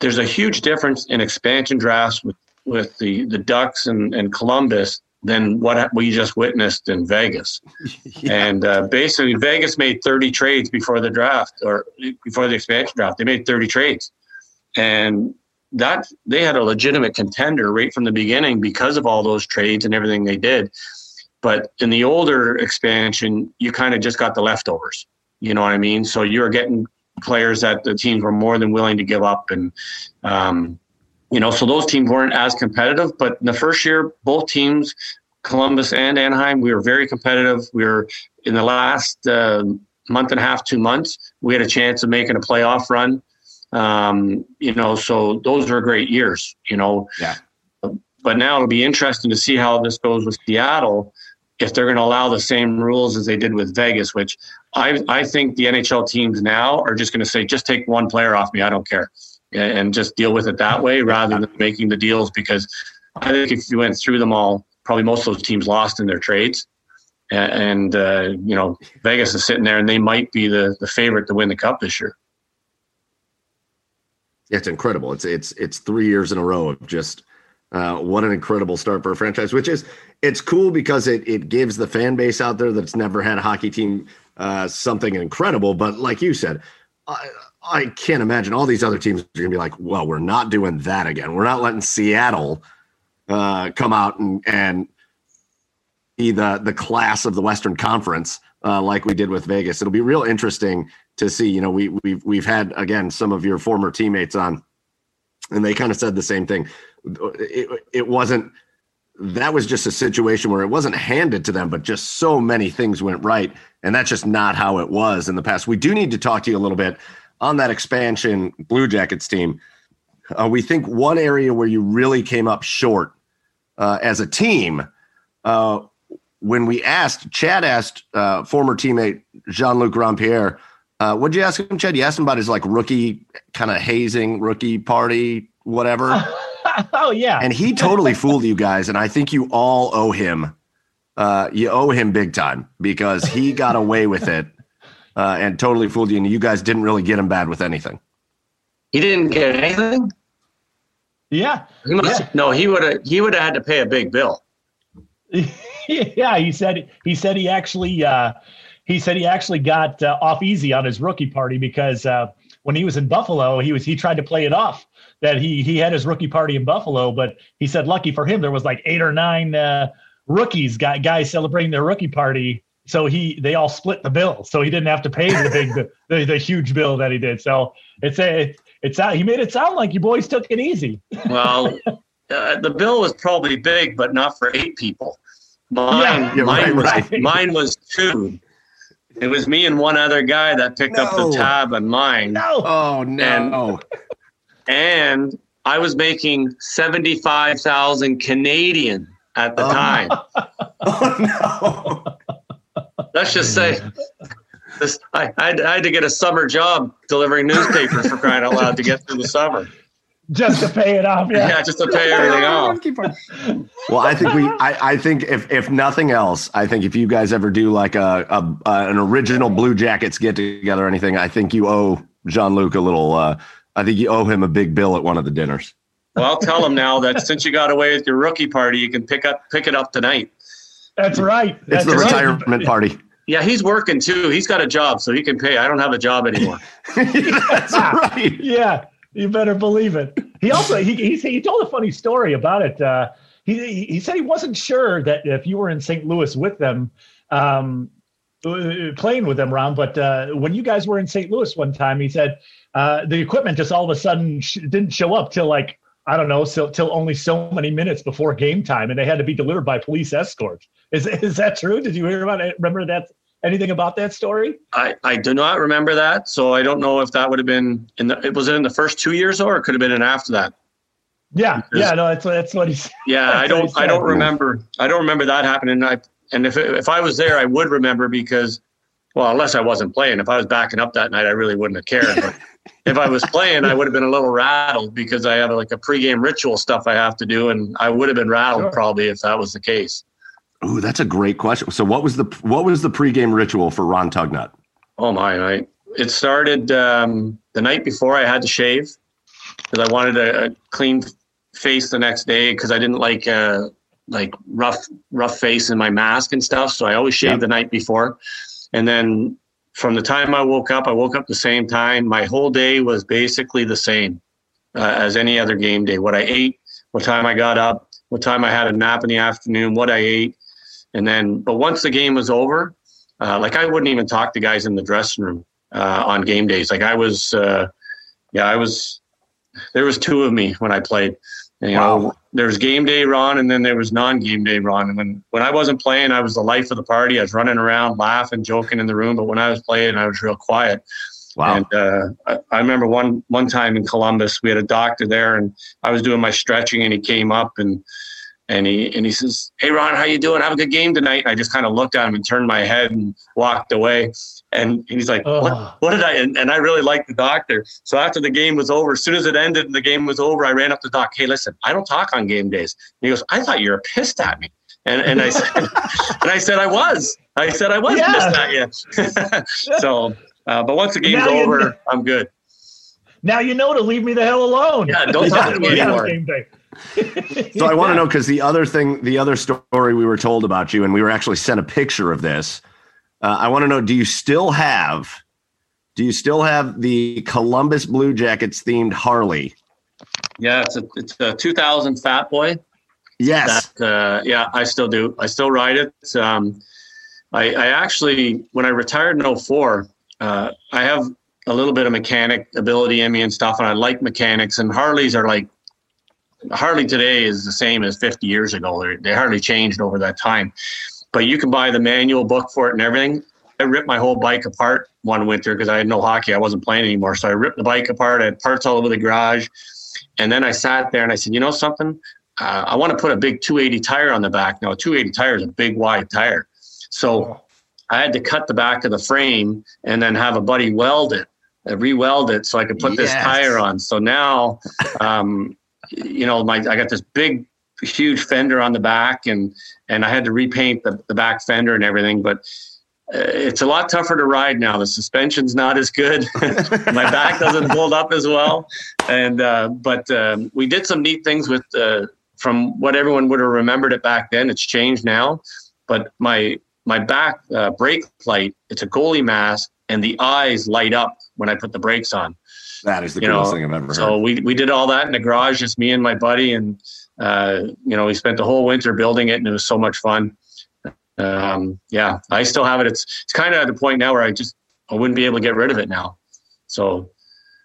there's a huge difference in expansion drafts with, with the, the Ducks and, and Columbus than what we just witnessed in Vegas. (laughs) yeah. And uh, basically, Vegas made 30 trades before the draft or before the expansion draft. They made 30 trades and that they had a legitimate contender right from the beginning because of all those trades and everything they did. But in the older expansion, you kind of just got the leftovers. You know what I mean? So you were getting players that the teams were more than willing to give up, and um, you know, so those teams weren't as competitive. But in the first year, both teams, Columbus and Anaheim, we were very competitive. We were in the last uh, month and a half, two months, we had a chance of making a playoff run. Um, you know, so those were great years. You know, yeah. but now it'll be interesting to see how this goes with Seattle if they're going to allow the same rules as they did with Vegas, which I I think the NHL teams now are just going to say just take one player off me, I don't care, and just deal with it that way rather than making the deals because I think if you went through them all, probably most of those teams lost in their trades. And, uh, you know, Vegas is sitting there and they might be the, the favorite to win the cup this year. It's incredible. It's it's it's three years in a row of just uh, what an incredible start for a franchise. Which is it's cool because it it gives the fan base out there that's never had a hockey team uh, something incredible. But like you said, I, I can't imagine all these other teams are going to be like, well, we're not doing that again. We're not letting Seattle uh, come out and and be the the class of the Western Conference uh, like we did with Vegas. It'll be real interesting to see. You know, we we've we've had again some of your former teammates on, and they kind of said the same thing. It, it wasn't. That was just a situation where it wasn't handed to them, but just so many things went right, and that's just not how it was in the past. We do need to talk to you a little bit on that expansion Blue Jackets team. Uh, we think one area where you really came up short uh, as a team. Uh, when we asked, Chad asked uh, former teammate Jean Luc Grand-Pierre, uh, what'd you ask him, Chad? You asked him about his like rookie kind of hazing, rookie party, whatever. (laughs) (laughs) oh, yeah. And he totally fooled you guys. And I think you all owe him. Uh, you owe him big time because he got away with it uh, and totally fooled you. And you guys didn't really get him bad with anything. He didn't get anything? Yeah. He must, yeah. No, he would have he would have had to pay a big bill. (laughs) yeah, he said he said he actually uh, he said he actually got uh, off easy on his rookie party because uh, when he was in Buffalo, he was he tried to play it off that he he had his rookie party in Buffalo, but he said lucky for him there was like eight or nine uh, rookies guys celebrating their rookie party. So he they all split the bill, so he didn't have to pay the big (laughs) the, the, the huge bill that he did. So it's a it's a, he made it sound like you boys took it easy. (laughs) Well, uh, the bill was probably big, but not for eight people. Mine, Yeah, mine, right, was, right. mine was two. It was me and one other guy that picked up the tab on mine. No, Oh, no. And I was making 75,000 Canadian at the Oh. time. (laughs) oh, no. Let's just say this, I, I, had, I had to get a summer job delivering newspapers for crying out loud to get through the summer. Just to pay it off. Yeah. Yeah, just to pay everything (laughs) off. Well, I think we. I, I think if if nothing else, I think if you guys ever do like a, a, a an original Blue Jackets get together or anything, I think you owe Jean Luc a little. Uh, I think you owe him a big bill at one of the dinners. Well, I'll tell him now that since you got away with your rookie party, you can pick up pick it up tonight. That's right. It's the right. retirement party. Yeah, he's working too. He's got a job, so he can pay. I don't have a job anymore. (laughs) That's right. (laughs) Yeah, you better believe it. He also he he, he told a funny story about it. Uh, he he said he wasn't sure that if you were in St. Louis with them, um, uh, playing with them, Ron. But uh, when you guys were in St. Louis one time, he said uh, the equipment just all of a sudden sh- didn't show up till like I don't know, so till only so many minutes before game time, and they had to be delivered by police escort. Is is that true? Did you hear about it? Remember that? Anything about that story? I, I do not remember that, so I don't know if that would have been in the. It was it in the first two years, or it could have been in after that. Yeah, yeah, no, that's that's what he said. Yeah, I don't. I don't remember. I don't remember that happening. I and if if I was there, I would remember because, well, unless I wasn't playing. If I was backing up that night, I really wouldn't have cared. But if I was playing, I would have been a little rattled because I have like a pregame ritual stuff I have to do, and I would have been rattled Sure. probably if that was the case. Ooh, that's a great question. So, what was the what was the pregame ritual for Ron Tugnutt? Oh my! I, it started um, the night before I had to shave because I wanted a, a clean face the next day because I didn't like uh, like rough rough face in my mask and stuff. So I always shaved Yep. the night before, and then from the time I woke up, I woke up the same time. My whole day was basically the same uh, as any other game day. What I ate, what time I got up, what time I had a nap in the afternoon, what I ate, and then. But once the game was over, uh, like I wouldn't even talk to guys in the dressing room uh, on game days. Like I was, uh, yeah, I was. There was two of me when I played. You know, Wow. there was game day Ron, and then there was non-game day Ron. And when when I wasn't playing, I was the life of the party. I was running around, laughing, joking in the room. But when I was playing, I was real quiet. Wow. And uh, I, I remember one one time in Columbus, we had a doctor there, and I was doing my stretching, and he came up and and he and he says, "Hey Ron, how you doing? Have a good game tonight." I just kind of looked at him and turned my head and walked away. And he's like, "What? What did I?" And, and I really liked the doctor. So after the game was over, as soon as it ended and the game was over, I ran up to doc. Hey, listen, I don't talk on game days. And he goes, "I thought you were pissed at me." And and I said, (laughs) (laughs) and I said I was. I said I was yeah. pissed at you. (laughs) so, uh, but once the game's now over, you, I'm good. Now you know to leave me the hell alone. Yeah, don't talk to me anymore. (laughs) so I want to know because the other thing, the other story we were told about you, and we were actually sent a picture of this. Uh, I want to know: Do you still have? Do you still have the Columbus Blue Jackets themed Harley? Yeah, it's a it's a 2000 Fat Boy. Yes. That, uh, yeah, I still do. I still ride it. Um, I, I actually, when I retired in 04, uh, I have a little bit of mechanic ability in me and stuff, and I like mechanics. And Harleys are like Harley today is the same as 50 years ago. They're, they hardly changed over that time. But you can buy the manual book for it and everything. I ripped my whole bike apart one winter because I had no hockey. I wasn't playing anymore. So I ripped the bike apart. I had parts all over the garage. And then I sat there and I said, you know something? Uh, I want to put a big 280 tire on the back. Now, a 280 tire is a big, wide tire. So I had to cut the back of the frame and then have a buddy weld it, uh, re-weld it so I could put yes. this tire on. So now um, you know, my I got this big, huge fender on the back, and and I had to repaint the, the back fender and everything. But uh, it's a lot tougher to ride now. The suspension's not as good. (laughs) my back doesn't hold up as well. And uh, but um, we did some neat things with uh, from what everyone would have remembered it back then. It's changed now, but my my back uh, brake light it's a goalie mask and the eyes light up when I put the brakes on. That is the coolest know, thing I've ever heard. So we, we did all that in the garage, just me and my buddy. And, uh, you know, we spent the whole winter building it and it was so much fun. Um, yeah, I still have it. It's, it's kind of at the point now where I just, I wouldn't be able to get rid of it now. So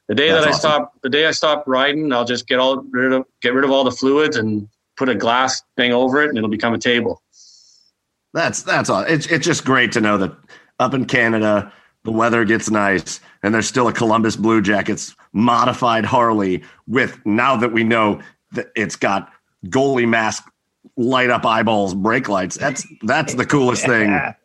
the day That's that I awesome. stop, the day I stop riding, I'll just get all rid of, get rid of all the fluids and put a glass thing over it and it'll become a table. That's, that's all. It's, it's just great to know that up in Canada, the weather gets nice, and there's still a Columbus Blue Jackets modified Harley with now that we know that it's got goalie mask light up eyeballs brake lights. That's that's the coolest (laughs) yeah. thing.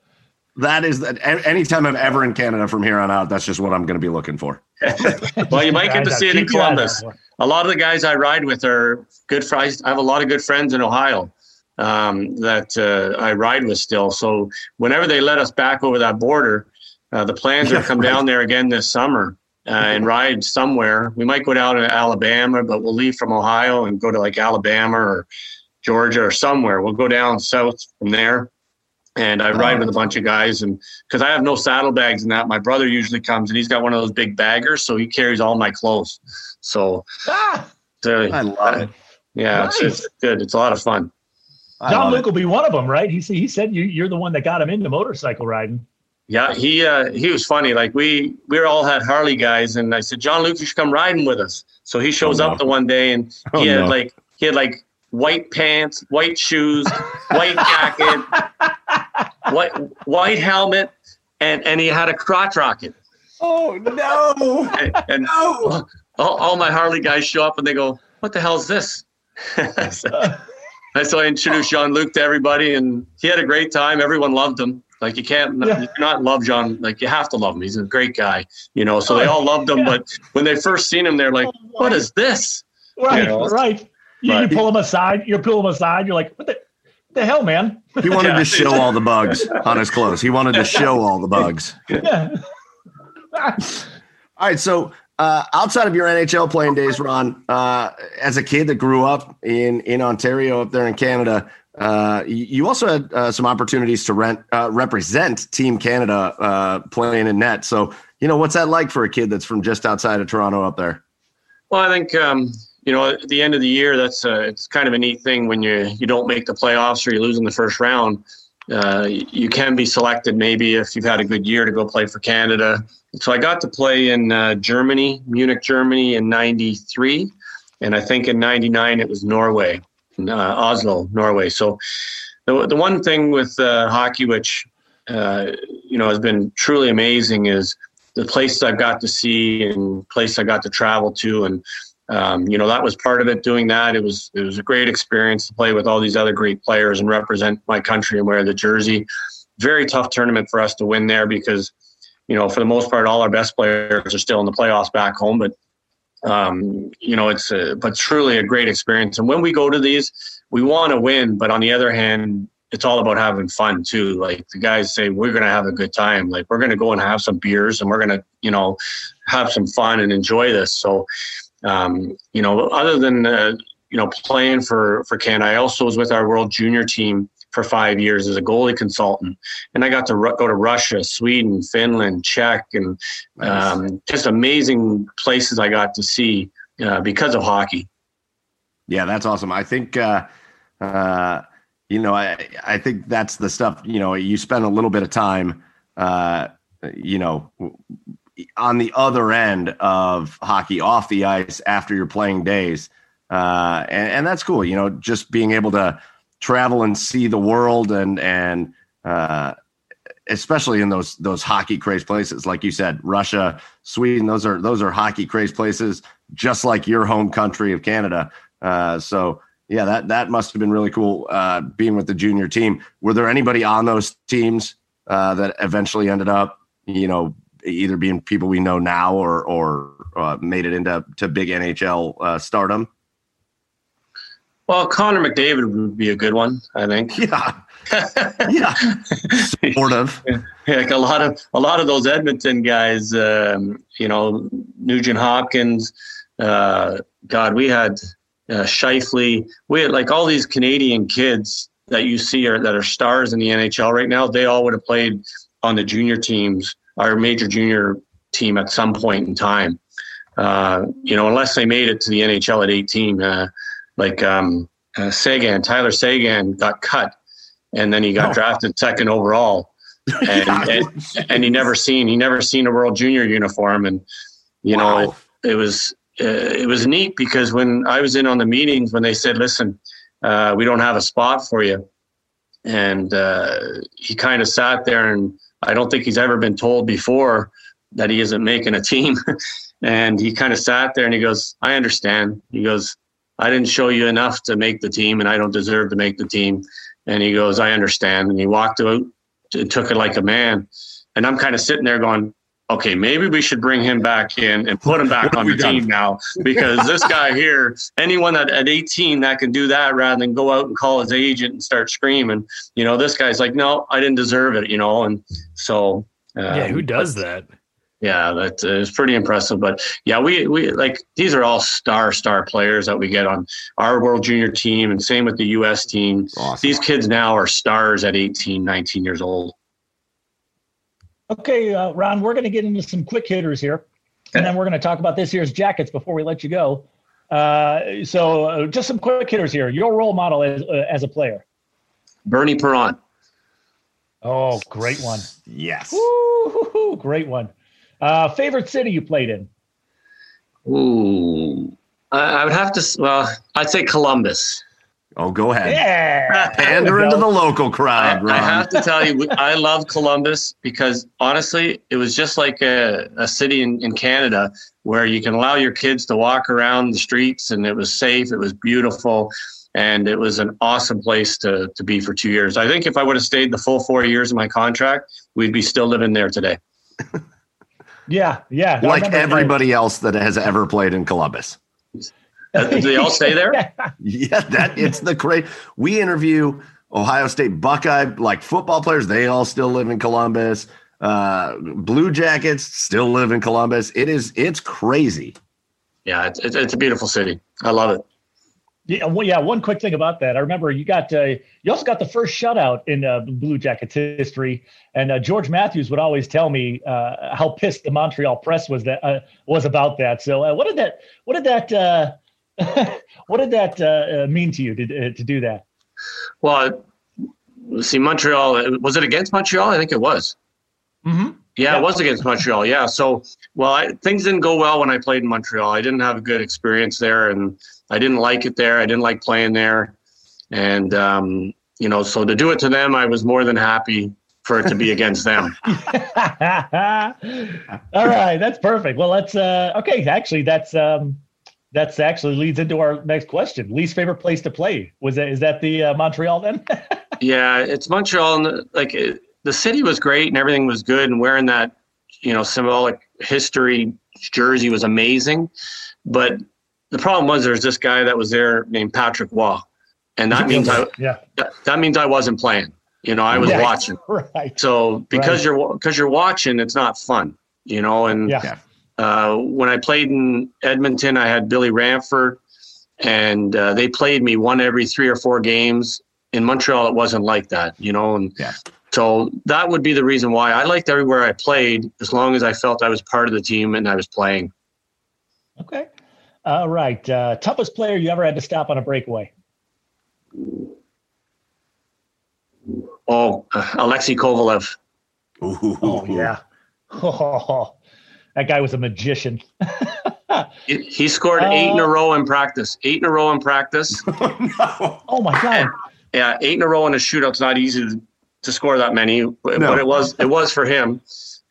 That is that anytime I'm ever in Canada from here on out, that's just what I'm going to be looking for. (laughs) well, you might get to see it in Columbus. A lot of the guys I ride with are good friends. I have a lot of good friends in Ohio um, that uh, I ride with still. So whenever they let us back over that border, uh, the plans are to come down there again this summer uh, and ride somewhere. We might go down to Alabama, but we'll leave from Ohio and go to like Alabama or Georgia or somewhere. We'll go down south from there. And I ride with a bunch of guys, and because I have no saddlebags and that, my brother usually comes and he's got one of those big baggers, so he carries all my clothes. So, ah, I love it. Yeah, nice. it's, it's, good. It's a lot of fun. Jean Luc will be one of them, right? He he said you, you're the one that got him into motorcycle riding. Yeah, he uh, he was funny. Like we we all had Harley guys, and I said, Jean Luc, you should come riding with us. So he shows oh, no. up the one day, and (laughs) he oh, had no. like he had like white pants, white shoes, white (laughs) jacket, white white helmet, and and he had a crotch rocket. Oh no! And, and no. All, all, my Harley guys show up, and they go, "What the hell is this?" (laughs) so, so I introduced Jean Luc to everybody, and he had a great time. Everyone loved him. Like you can't yeah. you not love John. Like you have to love him. He's a great guy, you know. So they all loved him, yeah. but when they first seen him, they're like, "What is this?" Right, you know? right. You, you, pull him aside. You pull him aside. You're like, "What the, what the hell, man?" He wanted yeah. to show all the bugs on his clothes. He wanted to show all the bugs. Yeah. all right, so uh, outside of your NHL playing days, Ron, uh, as a kid that grew up in in Ontario, up there in Canada, uh, you also had uh, some opportunities to rent, uh, represent Team Canada uh, playing in net. So, you know, what's that like for a kid that's from just outside of Toronto up there? Well, I think um, you know at the end of the year, that's uh, it's kind of a neat thing when you you don't make the playoffs or you lose in the first round. You can be selected maybe if you've had a good year to go play for Canada. So I got to play in Germany, Munich, Germany in '93, and I think in '99 it was Norway uh, Oslo, Norway. So the, the one thing with uh, hockey, which uh, you know has been truly amazing, is the places I've got to see and places I got to travel to, and um, you know that was part of it. Doing that, it was it was a great experience to play with all these other great players and represent my country and wear the jersey. Very tough tournament for us to win there because, you know, for the most part, all our best players are still in the playoffs back home. But um, you know, it's a, but truly a great experience. And when we go to these, we want to win, but on the other hand, it's all about having fun too. Like the guys say, we're going to have a good time. Like we're going to go and have some beers and we're going to, you know, have some fun and enjoy this. So, um, you know, other than, uh, you know, playing for, for Canada, I also was with our world junior team for five years as a goalie consultant. And I got to ru- go to Russia, Sweden, Finland, Czech, and um, just amazing places I got to see uh, because of hockey. Yeah, that's awesome. I think, uh, uh, you know, I, I think that's the stuff, you know, you spend a little bit of time, uh, you know, on the other end of hockey off the ice after your playing days. Uh, and, and that's cool, you know, just being able to travel and see the world and, and, uh, especially in those those hockey crazed places like you said russia sweden those are those are hockey crazed places just like your home country of canada. Uh, so yeah that that must have been really cool uh, being with the junior team. Were there anybody on those teams uh, that eventually ended up you know either being people we know now or or uh, made it into to big nhl uh, stardom Well, Connor McDavid would be a good one, I think. (laughs) yeah yeah (laughs) sort of like a lot of a lot of those Edmonton guys, um, you know, Nugent Hopkins. Uh, God, we had uh, Scheifele. We had like all these Canadian kids that you see are that are stars in the NHL right now. They all would have played on the junior teams, our major junior team at some point in time. Uh, you know, unless they made it to the NHL at 18, uh, like um, uh, Seguin, Tyler Seguin got cut and then he got Oh. drafted second overall. (laughs) And, and, and he never seen he never seen a World Junior uniform, and you know it, it was uh, it was neat because when I was in on the meetings when they said, "Listen, uh, we don't have a spot for you," and uh, he kind of sat there, and I don't think he's ever been told before that he isn't making a team, (laughs) and he kind of sat there and he goes, "I understand." He goes, "I didn't show you enough to make the team, and I don't deserve to make the team." And he goes, I understand. And he walked out and took it like a man. And I'm kind of sitting there going, okay, maybe we should bring him back in and put him back on the done? team now because this guy here, anyone that at 18 that can do that rather than go out and call his agent and start screaming, you know, this guy's like, no, I didn't deserve it, you know. And so, um, yeah, who does that? Yeah, that uh, pretty impressive. But yeah, we we like these are all star star players that we get on our World Junior team, and same with the U.S. team. awesome. These kids now are stars at 18, 19 years old. Okay, uh, Ron, we're going to get into some quick hitters here, and then we're going to talk about this year's jackets before we let you go. Uh, so, uh, just some quick hitters here. Your role model as, uh, as a player. Bernie Parent. Oh, great one. yes Woo, great one. Uh, favorite city you played in? Ooh, I, I would have to. Well, I'd say Columbus. oh go ahead Yeah. pander into the local I, crowd I Ron. have to tell you, I love Columbus because honestly, it was just like a, a city in, in Canada where you can allow your kids to walk around the streets and it was safe, it was beautiful, and it was an awesome place to, to be for two years. I think if I would have stayed the full four years of my contract, we'd be still living there today. (laughs) Yeah, yeah. Like remember- everybody else that has ever played in Columbus. Uh, do they all stay there? (laughs) Yeah, that it's the great. We interview Ohio State Buckeye like football players. They all still live in Columbus. Uh, Blue Jackets still live in Columbus. It is it's crazy. Yeah, it's, it's, it's a beautiful city. I love it. Yeah, well, yeah. One quick thing about that, I remember you got uh, you also got the first shutout in uh, Blue Jackets history, and uh, George Matthews would always tell me uh, how pissed the Montreal press was that uh, was about that. So, uh, what did that what did that uh, (laughs) what did that mean to you to uh, to do that? Well, see, Montreal, was it against Montreal? I think it was. Mm-hmm. Yeah, Yeah. it was against Montreal. Yeah. So, well, I, things didn't go well when I played in Montreal. I didn't have a good experience there, and I didn't like it there. I didn't like playing there, and um, you know, so to do it to them, I was more than happy for it to be against them. (laughs) All right, that's perfect. Well, let's uh, okay. Actually, that's um, that's actually leads into our next question. Least favorite place to play was that? Is that the uh, Montreal then? (laughs) yeah, it's Montreal, and like it, the city was great and everything was good, and wearing that you know symbolic history jersey was amazing, but the problem was there's this guy that was there named Patrick Roy, and that means I yeah that means I wasn't playing. You know, I was Yeah, watching. (laughs) right. So because Right. you're because you're watching, it's not fun. You know, and Yeah. uh, when I played in Edmonton, I had Billy Ranford, and uh, they played me one every three or four games. In Montreal, it wasn't like that, you know, and Yeah. so that would be the reason why I liked everywhere I played, as long as I felt I was part of the team and I was playing. Okay. All right. Uh, toughest player you ever had to stop on a breakaway? Oh, uh, Alexei Kovalev. Oh yeah. Oh, (laughs) that guy was a magician. (laughs) He, he scored eight in a Uh, row in practice. Eight in a row in practice. (laughs) Oh my god. yeah, eight in a row in a shootout's not easy to, to score that many, but, No. but it was it was for him.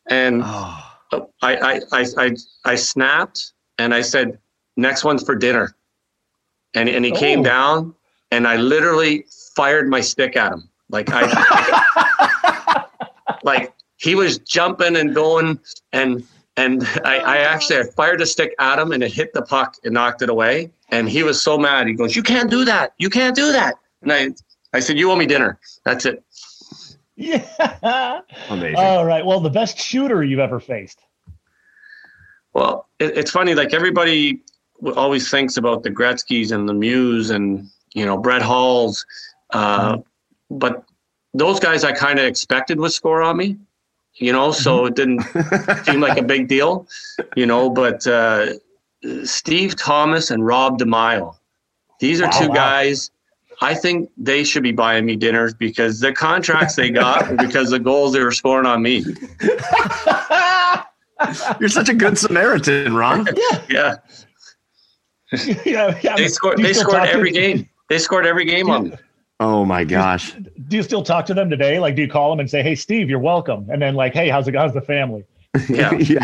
And Oh. (sighs) I, I I I I snapped and I said, "Next one's for dinner," and and he came Oh. down and I literally fired my stick at him. Like I, (laughs) like he was jumping and going and and I, I actually I fired a stick at him and it hit the puck and knocked it away. And he was so mad. He goes, "You can't do that. You can't do that." And I I said, "You owe me dinner. That's it." Yeah. Amazing. All right. Well, the best shooter you've ever faced. Well, it, it's funny. Like everybody w- always thinks about the Gretzky's and the Muse and you know Brett Hulls, uh, but those guys I kind of expected would score on me. You know, so it didn't (laughs) seem like a big deal. You know, but uh, Steve Thomas and Rob DiMaio, these are Wow, two wow. guys. I think they should be buying me dinners because the contracts they got because the goals they were scoring on me. (laughs) You're such a good Samaritan, Ron. (laughs) Yeah. yeah, (laughs) yeah. They scored. They scored talk to- every game. They scored every game on me. Oh my gosh. Do you still talk to them today? Like, do you call them and say, "Hey, Steve, you're welcome," and then like, "Hey, how's it? How's the family?" (laughs) Yeah. yeah.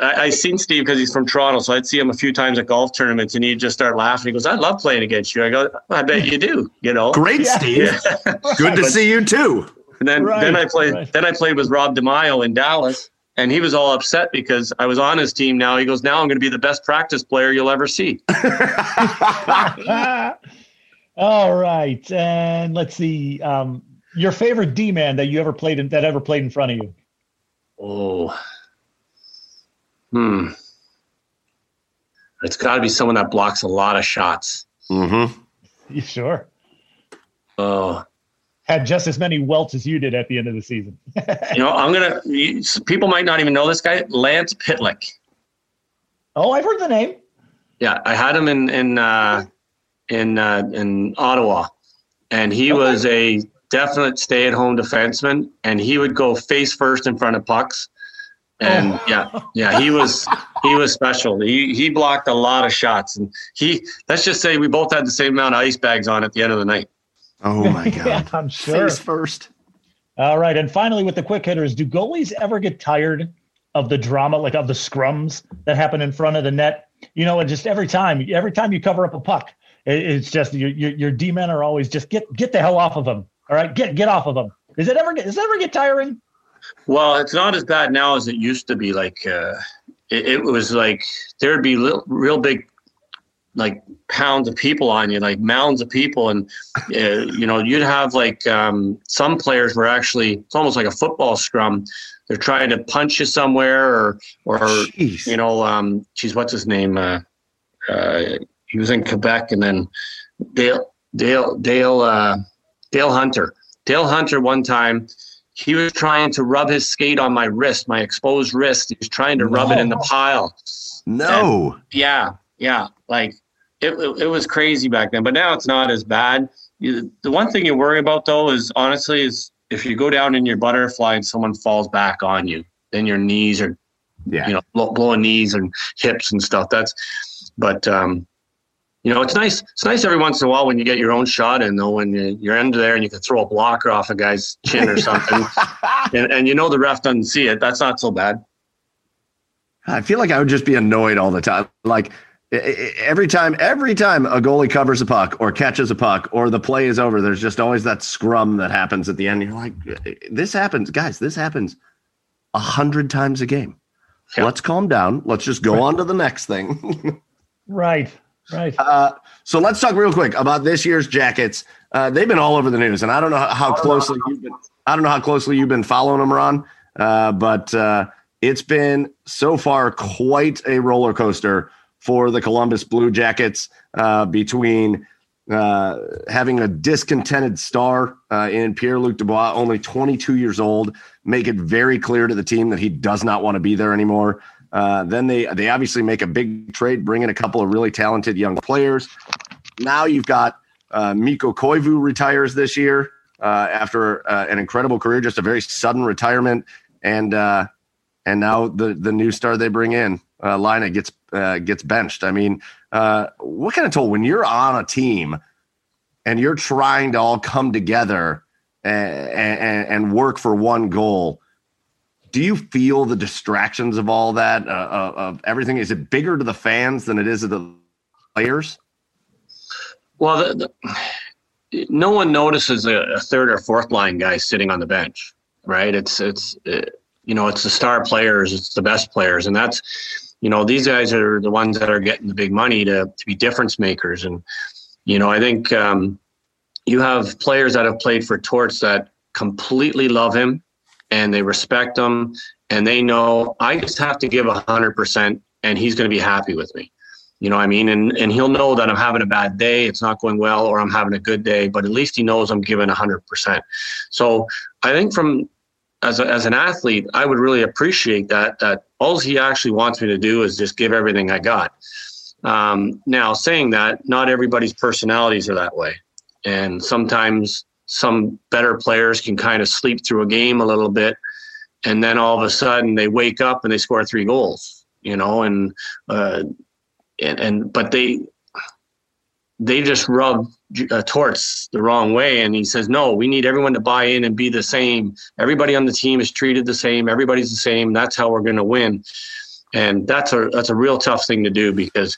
I, I seen Steve because he's from Toronto, so I'd see him a few times at golf tournaments, and he'd just start laughing. He goes, "I love playing against you." I go, "I bet you do." You know. Great, Yeah. Steve. Good to (laughs) see you too. And then Right, then I played right. then I played with Rob DiMaio in Dallas, and he was all upset because I was on his team. Now he goes, "Now I'm going to be the best practice player you'll ever see." (laughs) All right, and let's see. Um, your favorite D man that you ever played in that ever played in front of you? Oh. Hmm. It's got to be someone that blocks a lot of shots. Mm-hmm. (laughs) You sure? Oh. Had just as many welts as you did at the end of the season. (laughs) You know, I'm gonna. You, people might not even know this guy, Lance Pitlick. oh, I've heard the name. Yeah, I had him in in uh, in uh, in Ottawa, and he Okay. was a definite stay-at-home defenseman, and he would go face first in front of pucks. And Oh. yeah, yeah, he was (laughs) he was special. He he blocked a lot of shots, and he let's just say we both had the same amount of ice bags on at the end of the night. Oh my (laughs) yeah, god. I'm sure. Face first. All right, and finally with the quick hitters, do goalies ever get tired of the drama, like of the scrums that happen in front of the net? You know, and just every time, every time you cover up a puck, it's just your your, your D men are always just get get the hell off of them. All right, get get off of them. Does it ever get does it ever get tiring? Well, it's not as bad now as it used to be. Like uh, it, it was like there'd be little, real big, like pounds of people on you, like mounds of people, and uh, you know you'd have like um, some players were actually it's almost like a football scrum. They're trying to punch you somewhere, or or Jeez. you know, um, geez, what's his name? Uh, uh, he was in Quebec, and then Dale Dale Dale uh, Dale Hunter. Dale Hunter one time he was trying to rub his skate on my wrist, my exposed wrist. He was trying to rub it in the pile. no. Yeah, yeah, like it, it, it was crazy back then, but now it's not as bad. You, the one thing you worry about though is honestly is if you go down in your butterfly and someone falls back on you, then your knees are Yeah. you know blow, blowing knees and hips and stuff. That's but um, you know it's nice. It's nice every once in a while when you get your own shot in though when you, you're under there and you can throw a blocker off a guy's chin or something, (laughs) and, and you know the ref doesn't see it. That's not so bad. I feel like I would just be annoyed all the time. Like every time every time a goalie covers a puck or catches a puck or the play is over there's just always that scrum that happens at the end. You're like this happens guys this happens a hundred times a game. Yeah. let's calm down. Let's just go right. on to the next thing. (laughs) Right right. Uh, so let's talk real quick about this year's jackets. Uh, they've been all over the news and i don't know how closely you've been i don't know how closely you've been following them ron uh, but uh, it's been so far quite a roller coaster for the Columbus Blue Jackets uh, between uh, having a discontented star uh, in Pierre Luc Dubois, only 22 years old, make it very clear to the team that he does not want to be there anymore. Uh, then they they obviously make a big trade, bring in a couple of really talented young players. Now you've got uh, Mikko Koivu retires this year uh, after uh, an incredible career, just a very sudden retirement, and and now the the new star they bring in, uh, Laine gets uh, gets benched. I mean, uh, what kind of toll when you're on a team and you're trying to all come together and, and, and work for one goal? Do you feel the distractions of all that, uh, of everything? Is it bigger to the fans than it is to the players? Well, the, the, no one notices a, a, third or fourth line guy sitting on the bench, right? It's it's uh, you know it's the star players, it's the best players, and that's you know, these guys are the ones that are getting the big money to, to be difference makers. And, you know, I think um, you have players that have played for Torts that completely love him and they respect him and they know I just have to give a hundred percent and he's going to be happy with me. You know what I mean? And, and he'll know that I'm having a bad day. It's not going well, or I'm having a good day, but at least he knows I'm giving a hundred percent. So I think from as, a, as an athlete, I would really appreciate that. That all he actually wants me to do is just give everything I got. Um, now, saying that, not everybody's personalities are that way, and sometimes some better players can kind of sleep through a game a little bit, and then all of a sudden they wake up and they score three goals. You know, and uh, and, and but they they just rub uh, Torts the wrong way. And he says, no, we need everyone to buy in and be the same. Everybody on the team is treated the same. Everybody's the same. That's how we're going to win. And that's a that's a real tough thing to do because,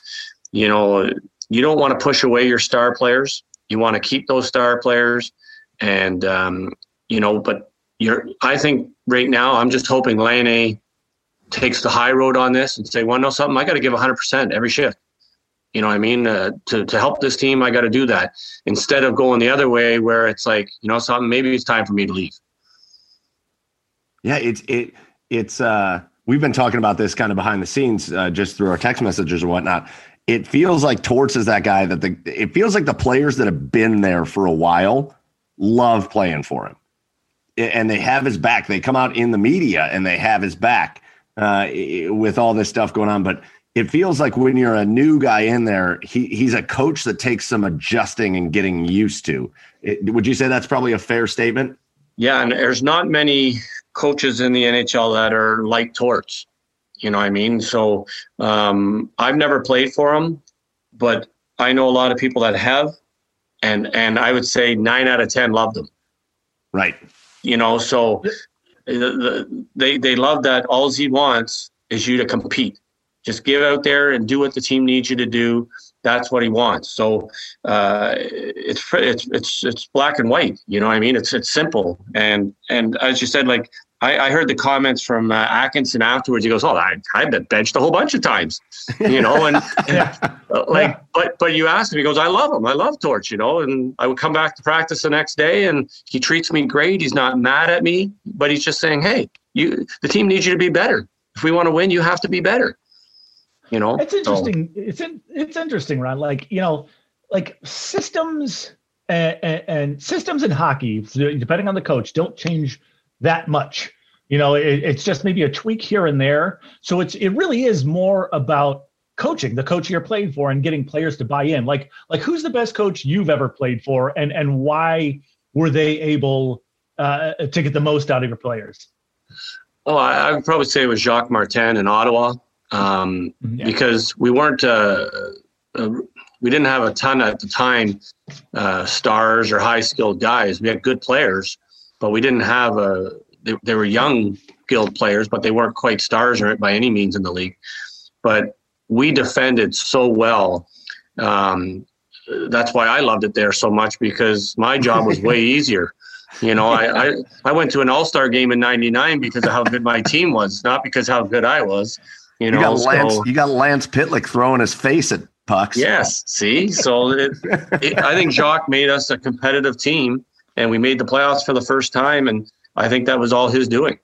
you know, you don't want to push away your star players. You want to keep those star players, and um, you know, but you're. I think right now, I'm just hoping Laine takes the high road on this and say, well, no, something. I got to give 100 percent every shift. You know what I mean? Uh, to, to help this team, I got to do that instead of going the other way where it's like, you know, something, maybe it's time for me to leave. Yeah, it's, it, it's, uh, we've been talking about this kind of behind the scenes, uh, just through our text messages or whatnot. It feels like Torts is that guy that the, it feels like the players that have been there for a while love playing for him and they have his back. They come out in the media and they have his back uh, with all this stuff going on. But it feels like when you're a new guy in there, he he's a coach that takes some adjusting and getting used to. It, would you say that's probably a fair statement? Yeah, and there's not many coaches in the NHL that are like Torts. You know what I mean? So um, I've never played for him, but I know a lot of people that have, and and I would say nine out of ten loved him. Right. You know, so the, the, they they love that. All he wants is you to compete just get out there and do what the team needs you to do. That's what he wants. So uh, it's it's it's it's black and white. You know what I mean? It's it's simple. And and as you said, like I, I heard the comments from uh, Atkinson afterwards. He goes, "Oh, I, I've been benched a whole bunch of times, you know." And, (laughs) and uh, like, but but you asked him. He goes, "I love him. I love Torts, you know." And I would come back to practice the next day, and he treats me great. He's not mad at me, but he's just saying, "Hey, you, the team needs you to be better. If we want to win, you have to be better." You know? It's interesting. So. it's in, it's interesting ron. Like you know like systems and, and, and, systems in hockey depending on the coach don't change that much. You know it, it's just maybe a tweak here and there. So it's it really is more about coaching the coach you're playing for and getting players to buy in. Like like who's the best coach you've ever played for and and why were they able uh, to get the most out of your players? Oh I, I would probably say it was jacques martin in ottawa um, yeah. because we weren't uh, uh, we didn't have a ton at the time uh, stars or high skilled guys. We had good players, but we didn't have a. They, they were young skilled players, but they weren't quite stars or by any means in the league. But we defended so well. Um, that's why I loved it there so much because my job was way (laughs) easier. You know, I, I, I went to an All Star game in '99 because of how good my team was, not because how good I was. You, You got Lance. so- You got Lance Pitlick throwing his face at pucks. Yes. See, so (laughs) it, it, I think Jacques made us a competitive team, and we made the playoffs for the first time, and I think that was all his doing.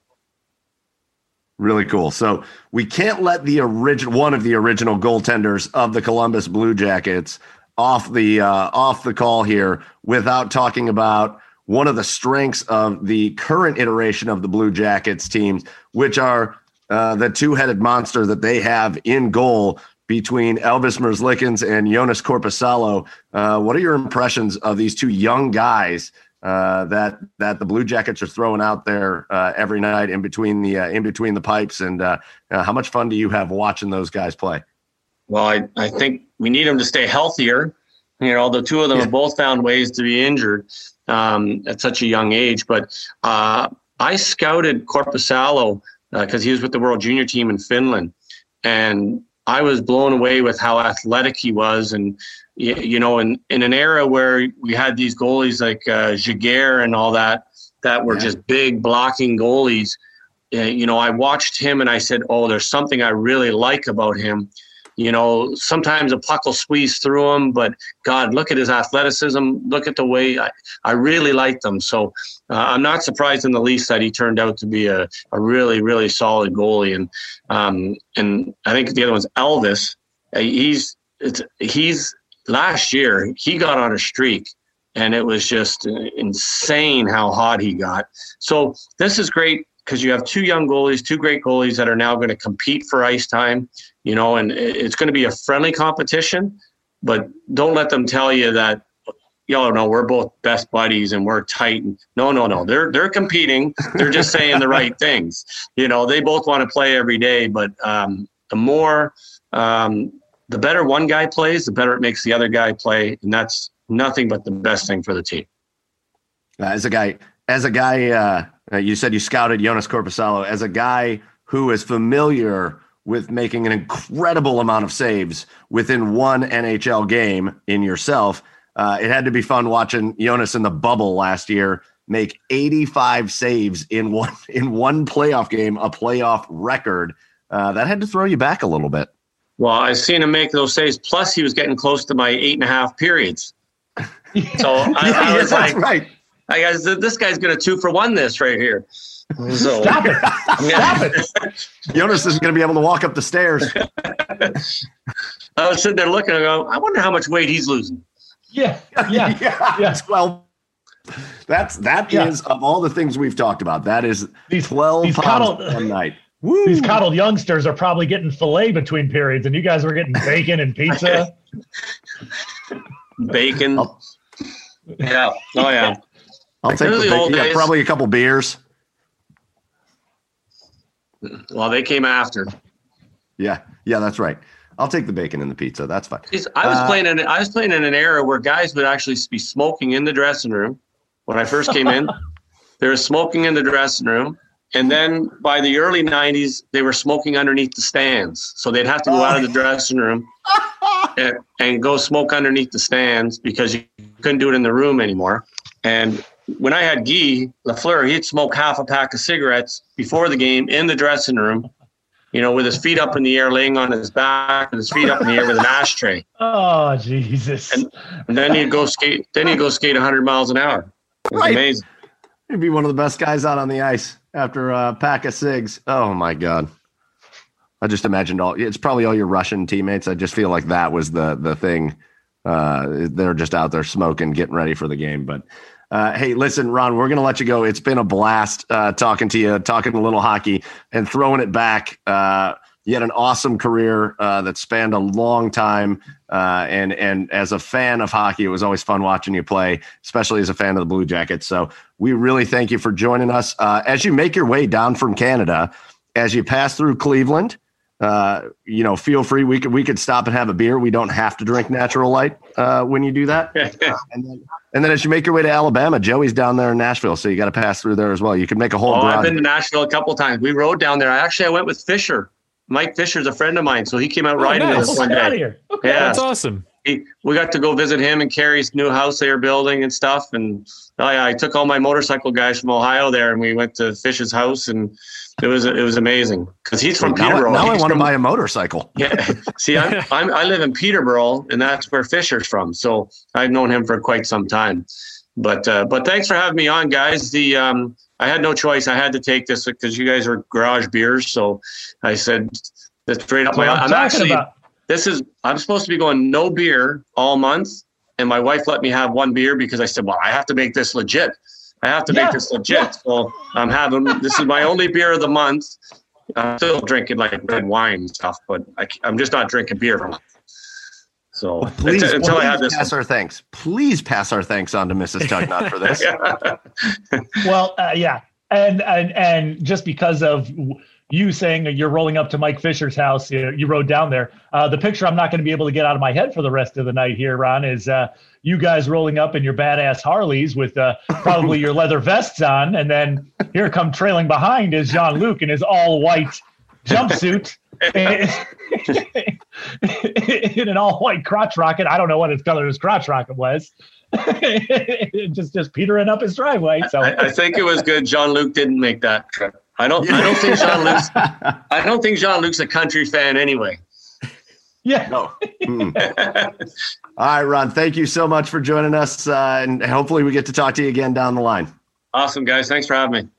Really cool. So we can't let the original one of the original goaltenders of the Columbus Blue Jackets off the uh, off the call here without talking about one of the strengths of the current iteration of the Blue Jackets teams, which are uh, the two-headed monster that they have in goal between Elvis Merzlikins and Jonas Korpisalo. Uh, what are your impressions of these two young guys uh, that that the Blue Jackets are throwing out there uh, every night in between the uh, in between the pipes? And uh, uh, how much fun do you have watching those guys play? Well, I, I think we need them to stay healthier. You know, the two of them Yeah. have both found ways to be injured um, at such a young age. But uh, I scouted Korpisalo because he was with the World Junior team in Finland, and I was blown away with how athletic he was. And you know, in in an era where we had these goalies like uh, Giguere and all that that were Yeah. just big blocking goalies. uh, You know, I watched him and I said, "Oh, there's something I really like about him." You know, sometimes a puck will squeeze through him, but God, look at his athleticism. Look at the way I, I really like them. So uh, I'm not surprised in the least that he turned out to be a, a really, really solid goalie. And um, and I think the other one's Elvis. Uh, He's he's last year he got on a streak, and it was just insane how hot he got. So this is great because you have two young goalies, two great goalies that are now going to compete for ice time you know, and it's going to be a friendly competition, but don't let them tell you that, yo, no, we're both best buddies and we're tight. And No, no, no, they're they're competing. They're just saying the right things. You know, they both want to play every day, but um, the more, um, the better one guy plays, the better it makes the other guy play, and that's nothing but the best thing for the team. Uh, as a guy, as a guy, uh, uh, you said you scouted Jonas Korpisalo. As a guy who is familiar with making an incredible amount of saves within one NHL game in yourself, uh, it had to be fun watching Jonas in the bubble last year make 85 saves in one (laughs) in one playoff game, a playoff record. Uh, that had to throw you back a little bit. Well, I seen him make those saves. Plus, he was getting close to my eight and a half periods. (laughs) So I, I was that's like, right. I guys, this guy's gonna two for one this right here. So Stop it. yeah, (laughs) Jonas isn't going to be able to walk up the stairs. I was sitting there looking. I go, I wonder how much weight he's losing. Yeah. (laughs) Yeah. yeah, Yeah. Twelve. That's that is Yeah. of all the things we've talked about. That is These- twelve these pounds coddled- one night. Woo. These coddled youngsters are probably getting filet between periods, and you guys were getting bacon and pizza. (laughs) Bacon. Oh. Yeah. Oh yeah. I'll take the the bacon. Yeah, days. probably a couple beers. Well, they came after. Yeah, yeah, that's right. I'll take the bacon and the pizza. That's fine. I was Uh, playing in I was playing in an era where guys would actually be smoking in the dressing room. When I first came in, (laughs) they were smoking in the dressing room, and then by the early '90s, they were smoking underneath the stands. So they'd have to go out of the dressing room (laughs) and, and go smoke underneath the stands because you couldn't do it in the room anymore. And when I had Guy Lafleur, he'd smoke half a pack of cigarettes before the game in the dressing room. You know, with his feet up in the air, laying on his back, with his feet up in the air with an ashtray (laughs) Oh, Jesus. And- and then he'd go skate. Then he'd go skate 100 miles an hour. It was Right. amazing. He'd be one of the best guys out on the ice after a pack of cigs. Oh my god! I just imagined all. It's probably all your Russian teammates. I just feel like that was the the thing. Uh, they're just out there smoking, getting ready for the game. But uh, hey, listen, Ron, we're gonna let you go. It's been a blast uh, talking to you, talking a little hockey, and throwing it back. Uh, you had an awesome career uh, that spanned a long time, uh, and and as a fan of hockey, it was always fun watching you play, especially as a fan of the Blue Jackets. So we really thank you for joining us. Uh, as you make your way down from Canada, as you pass through Cleveland, uh, you know, feel free. We could we could stop and have a beer. We don't have to drink natural light uh, when you do that. (laughs) And then, and then as you make your way to Alabama, Joey's down there in Nashville, so you got to pass through there as well. You can make a whole oh, I've garage. been to Nashville a couple times. We rode down there. I Actually, I went with Fisher Mike Fisher's a friend of mine, so he came out Oh, riding nice. with us one Get out of day. here. Yeah, That's awesome. he, we got to go visit him and Carrie's new house they were building and stuff. And I, I took all my motorcycle guys from Ohio there, and we went to Fish's house, and it was it was amazing because he's from now, I- Peterborough. now I He's want to buy a motorcycle. (laughs) Yeah. See, I'm, (laughs) I'm I live in Peterborough, and that's where Fisher's from. So I've known him for quite some time. But uh, but thanks for having me on, guys. The um, I had no choice. I had to take this because you guys are garage beers. So I said that's straight up my. I'm, I'm actually about. this is I'm supposed to be going no beer all month, and my wife let me have one beer because I said, well, I have to make this legit. I have to Yeah, make this legit. yeah. So I'm having this is my only beer of the month. I'm still drinking like red wine and stuff, but I, am just not drinking beer. for a month. So Please, until, until I have this. pass our thanks. Please pass our thanks on to Mrs. Tugnutt for this. (laughs) Well, uh, yeah, and and and just because of you saying you're rolling up to Mike Fisher's house, you, you rode down there. Uh, the picture I'm not going to be able to get out of my head for the rest of the night here, Ron, is uh, you guys rolling up in your badass Harleys with uh, probably your leather vests on, and then here come trailing behind is Jean Luc in his all white jumpsuit. (laughs) in an all white crotch rocket. I don't know what his color his crotch rocket was. (laughs) just just petering up his driveway. So I, I think it was good. Jean Luc didn't make that trip. I don't. I don't think Jean Luc's. (laughs) I don't think Jean Luc's a country fan anyway. yeah. No. (laughs) Mm. All right, Ron. Thank you so much for joining us, uh, and hopefully we get to talk to you again down the line. Awesome, guys. Thanks for having me.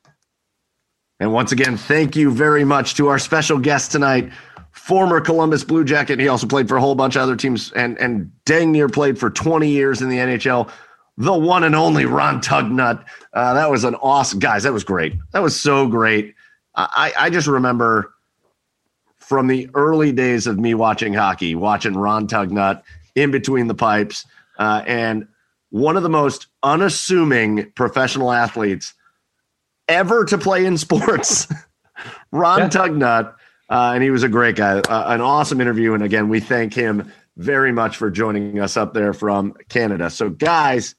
And once again, thank you very much to our special guest tonight, former Columbus Blue Jacket. He also played for a whole bunch of other teams and, and dang near played for 20 years in the NHL. The one and only Ron Tugnutt. Uh, that was an awesome, guys. That was great. That was so great. I, I just remember from the early days of me watching hockey, watching Ron Tugnutt in between the pipes, uh, and one of the most unassuming professional athletes ever to play in sports. (laughs) Ron Yeah. Tugnutt, uh, and he was a great guy, uh, an awesome interview. And again, we thank him very much for joining us up there from Canada. So, guys,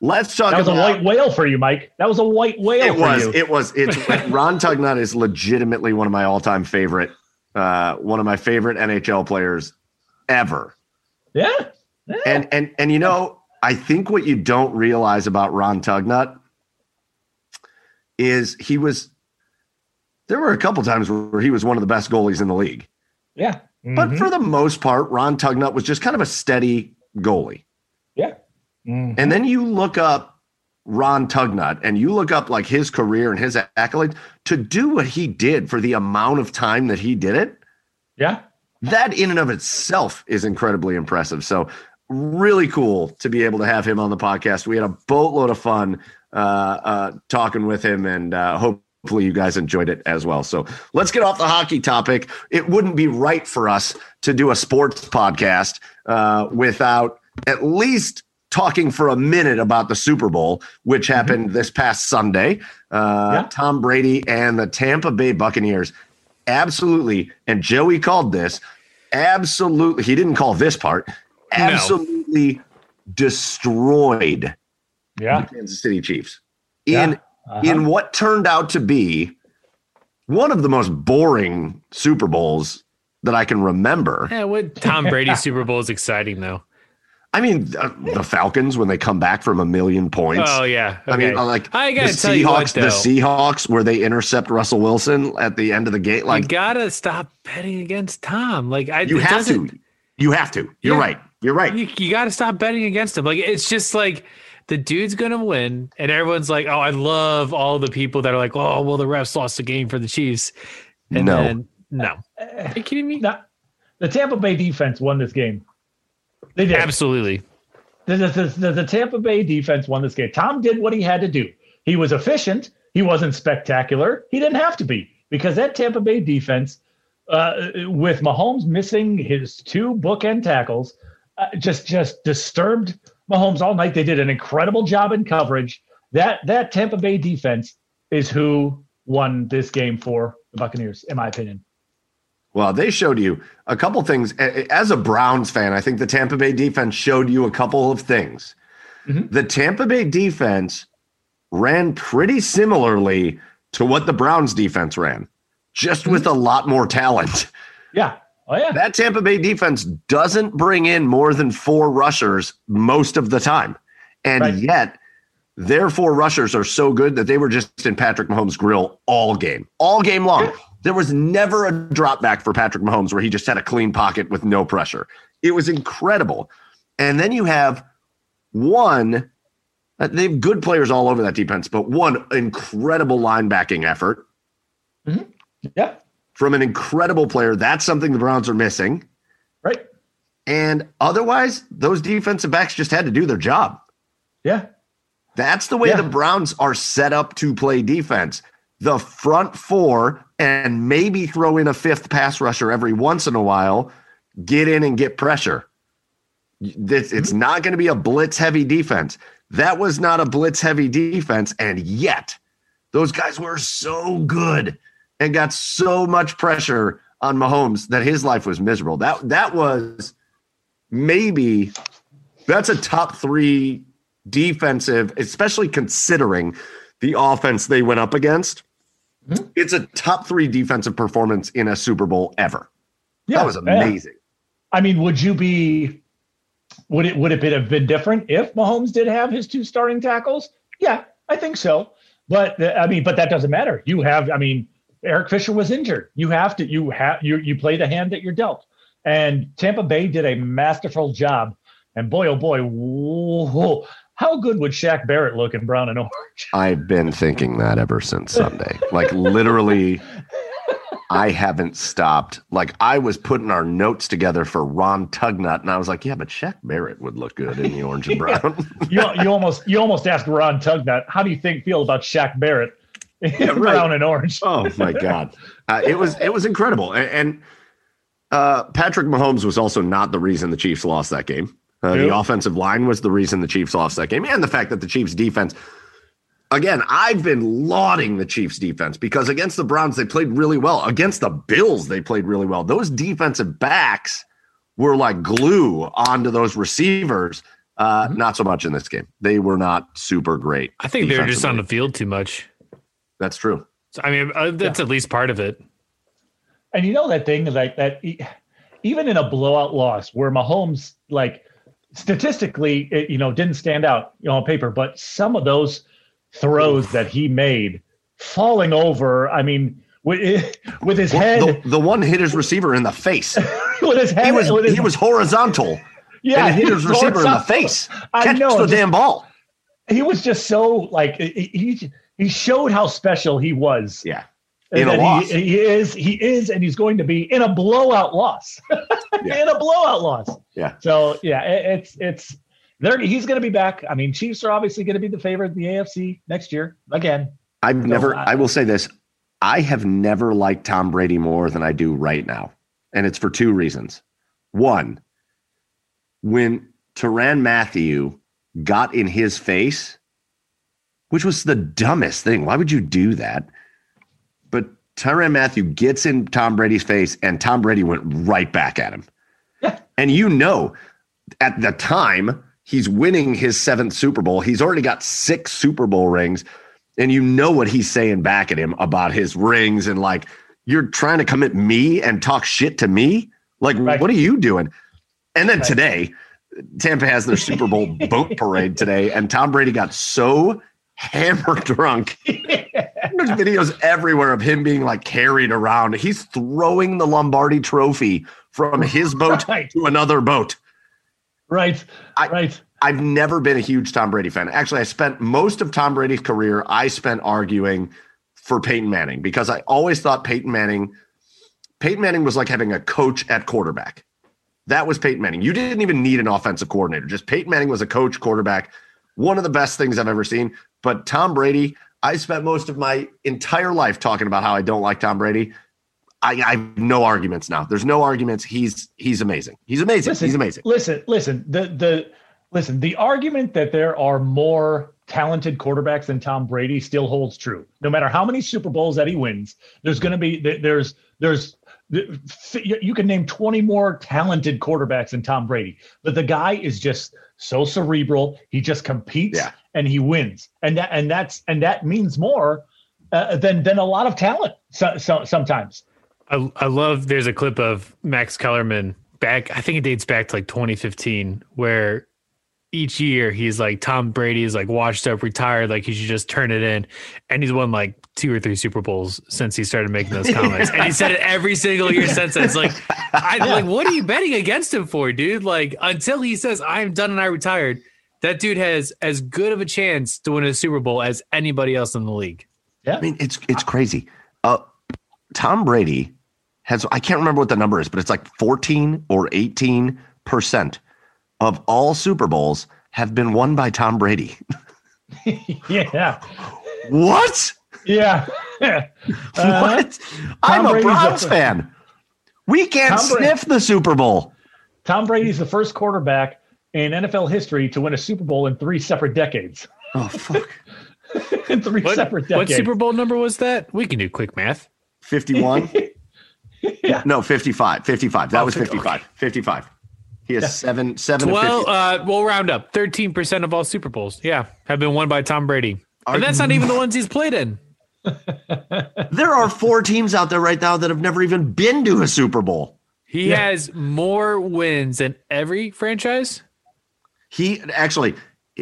let's talk That was a about. white whale for you, Mike. That was a white whale it for was. you. It was. It's (laughs) Ron Tugnutt is legitimately one of my all-time favorite, uh, one of my favorite NHL players ever. yeah. And and and you know, I think what you don't realize about Ron Tugnutt is he was there were a couple times where he was one of the best goalies in the league. Yeah. But Mhm. for the most part, Ron Tugnutt was just kind of a steady goalie. Mhm. And then you look up Ron Tugnutt and you look up like his career and his accolades to do what he did for the amount of time that he did it. yeah. that in and of itself is incredibly impressive. So really cool to be able to have him on the podcast. We had a boatload of fun uh, uh, talking with him, and uh, hopefully you guys enjoyed it as well. So let's get off the hockey topic. It wouldn't be right for us to do a sports podcast uh, without at least talking for a minute about the Super Bowl, which happened this past Sunday. Uh, Yeah. Tom Brady and the Tampa Bay Buccaneers absolutely, and Joey called this absolutely. He didn't call this part. Absolutely destroyed Yeah. the Kansas City Chiefs Yeah. in Uh-huh. in what turned out to be one of the most boring Super Bowls that I can remember. Yeah, what Tom Brady (laughs) Super Bowl is exciting though. I mean, uh, the Falcons when they come back from a million points. Oh yeah. I mean, okay. uh, like I gotta the tell you what, Seahawks, the. Seahawks, where they intercept Russell Wilson at the end of the game. Like, you Like gotta stop betting against Tom. Like I, you have to, you have to. You're Yeah. right. You're right. You, you got to stop betting against him. Like it's just like the dude's gonna win, and everyone's like, "Oh, I love all the people that are like, oh, well, the refs lost the game for the Chiefs." And No. then, no, are you kidding me? Now, the Tampa Bay defense won this game. They did. Absolutely. The, the, the, the Tampa Bay defense won this game. Tom did what he had to do. He was efficient. He wasn't spectacular. He didn't have to be because that Tampa Bay defense, uh, with Mahomes missing his two bookend tackles, uh, just just disturbed Mahomes all night. They did an incredible job in coverage. That that Tampa Bay defense is who won this game for the Buccaneers, in my opinion. Well, they showed you a couple things. As a Browns fan, I think the Tampa Bay defense showed you a couple of things. Mhm. The Tampa Bay defense ran pretty similarly to what the Browns defense ran. just with a lot more talent. Yeah. Oh yeah. That Tampa Bay defense doesn't bring in more than four rushers most of the time. And Right. yet their four rushers are so good that they were just in Patrick Mahomes' grill all game, all game long. There was never a drop back for Patrick Mahomes where he just had a clean pocket with no pressure. It was incredible. And then you have one, uh, they have good players all over that defense, but one incredible linebacking effort Yeah. from an incredible player. That's something the Browns are missing. Right. And otherwise, those defensive backs just had to do their job. Yeah. That's the way Yeah. the Browns are set up to play defense. The front four, and maybe throw in a fifth pass rusher every once in a while, get in and get pressure. This, it's mm-hmm. not going to be a blitz heavy defense. That was not a blitz heavy defense. And yet, those guys were so good and got so much pressure on Mahomes that his life was miserable. That that was maybe that's a top three defensive, especially considering the offense they went up against. It's a top three defensive performance in a Super Bowl ever. Yeah. that was yeah. amazing. I mean, would you be? Would it would it have been different if Mahomes did have his two starting tackles? Yeah, I think so. But uh, I mean, but that doesn't matter. You have, I mean, Eric Fisher was injured. You have to, you have, you you play the hand that you're dealt. And Tampa Bay did a masterful job. And boy, oh boy, whoa, how good would Shaq Barrett look in brown and orange? (laughs) I've been thinking that ever since Sunday. Like literally, I haven't stopped. Like I was putting our notes together for Ron Tugnutt, and I was like, yeah, but Shaq Barrett would look good in the orange and (laughs) brown. You you almost you almost asked Ron Tugnutt, how do you think feel about Shaq Barrett (laughs) in right. brown and orange? Oh my god, uh, it was it was incredible, and, and uh, Patrick Mahomes was also not the reason the Chiefs lost that game. Uh, The offensive line was the reason the Chiefs lost that game, and the fact that the Chiefs defense. Again, I've been lauding the Chiefs defense because against the Browns they played really well. Against the Bills they played really well. Those defensive backs were like glue onto those receivers. Uh, Not so much in this game. They were not super great. I think they're just on the field too much. That's true. So, I mean, uh, that's at least part of it. And you know that thing like that, e- even in a blowout loss where Mahomes, like statistically, it, you know, didn't stand out you know, on paper, but some of those throws that he made, falling over. I mean, with (laughs) with his head, The, the one hit his receiver in the face. (laughs) with his head, He was his, he was horizontal yeah, and it hit his (laughs) receiver in the face. I Catch know, the just- damn ball. He was just so like he, he showed how special he was. Yeah. And In a loss. He, he is, he is, and he's going to be in a blowout loss. (laughs) Yeah. in a blowout loss. Yeah. So yeah, it, it's it's there. He's going to be back. I mean, Chiefs are obviously going to be the favorite in the AFC next year again. I've never I- I will say this. I have never liked Tom Brady more than I do right now. And it's for two reasons. One, when Tyrann Mathieu got in his face, which was the dumbest thing. Why would you do that? Tyrann Mathieu gets in Tom Brady's face, and Tom Brady went right back at him. Yeah. And you know, at the time, he's winning his seventh Super Bowl. He's already got six Super Bowl rings. And you know what he's saying back at him about his rings and like, you're trying to come at me and talk shit to me? Like, Right. what are you doing? And then Right. today, Tampa has their Super Bowl boat (laughs) parade today, and Tom Brady got so hammered (laughs) drunk. (laughs) There's videos everywhere of him being like carried around. He's throwing the Lombardi trophy from his (laughs) boat Right. to another boat. Right. I- right. I've never been a huge Tom Brady fan. Actually, I spent most of Tom Brady's career, I spent arguing for Peyton Manning because I always thought Peyton Manning, Peyton Manning was like having a coach at quarterback. That was Peyton Manning. You didn't even need an offensive coordinator. Just Peyton Manning was a coach, quarterback. One of the best things I've ever seen. But Tom Brady, I spent most of my entire life talking about how I don't like Tom Brady. I, I have no arguments now. There's no arguments. He's he's amazing. He's amazing. Listen, he's amazing. Listen, listen. The the listen. The argument that there are more talented quarterbacks than Tom Brady still holds true. No matter how many Super Bowls that he wins, there's going to be there's there's you can name 20 more talented quarterbacks than Tom Brady, but the guy is just so cerebral. He just competes Yeah. And he wins, and that and that's and that means more uh, than than a lot of talent. So, so sometimes. I, I love. There's a clip of Max Kellerman back. I think it dates back to like 2015, where each year he's like Tom Brady is like washed up, retired, like he should just turn it in, and he's won like two or three Super Bowls since he started making those (laughs) comments, and he said it every single year since. Then. It's like, I (laughs) like, what are you betting against him for, dude? Like until he says I'm done and I retired, that dude has as good of a chance to win a Super Bowl as anybody else in the league. Yeah, I mean it's it's crazy. Uh, Tom Brady has I can't remember what the number is, but it's like 14 or 18 percent of all Super Bowls have been won by Tom Brady. (laughs) yeah. What? Yeah. (laughs) uh, what? I'm a Browns fan. We can't Tom sniff Brady. the Super Bowl. Tom Brady's the first quarterback in NFL history to win a Super Bowl in three separate decades. Oh fuck. (laughs) in three what, separate decades. What Super Bowl number was that? We can do quick math. 51? (laughs) yeah. No, 55. 55. That oh, was 55. Okay. 55. He has yeah. seven, seven. Well, uh, we'll round up. Thirteen percent of all Super Bowls, yeah, have been won by Tom Brady, are and that's not even the ones he's played in. (laughs) there are four teams out there right now that have never even been to a Super Bowl. He yeah. has more wins than every franchise. He actually,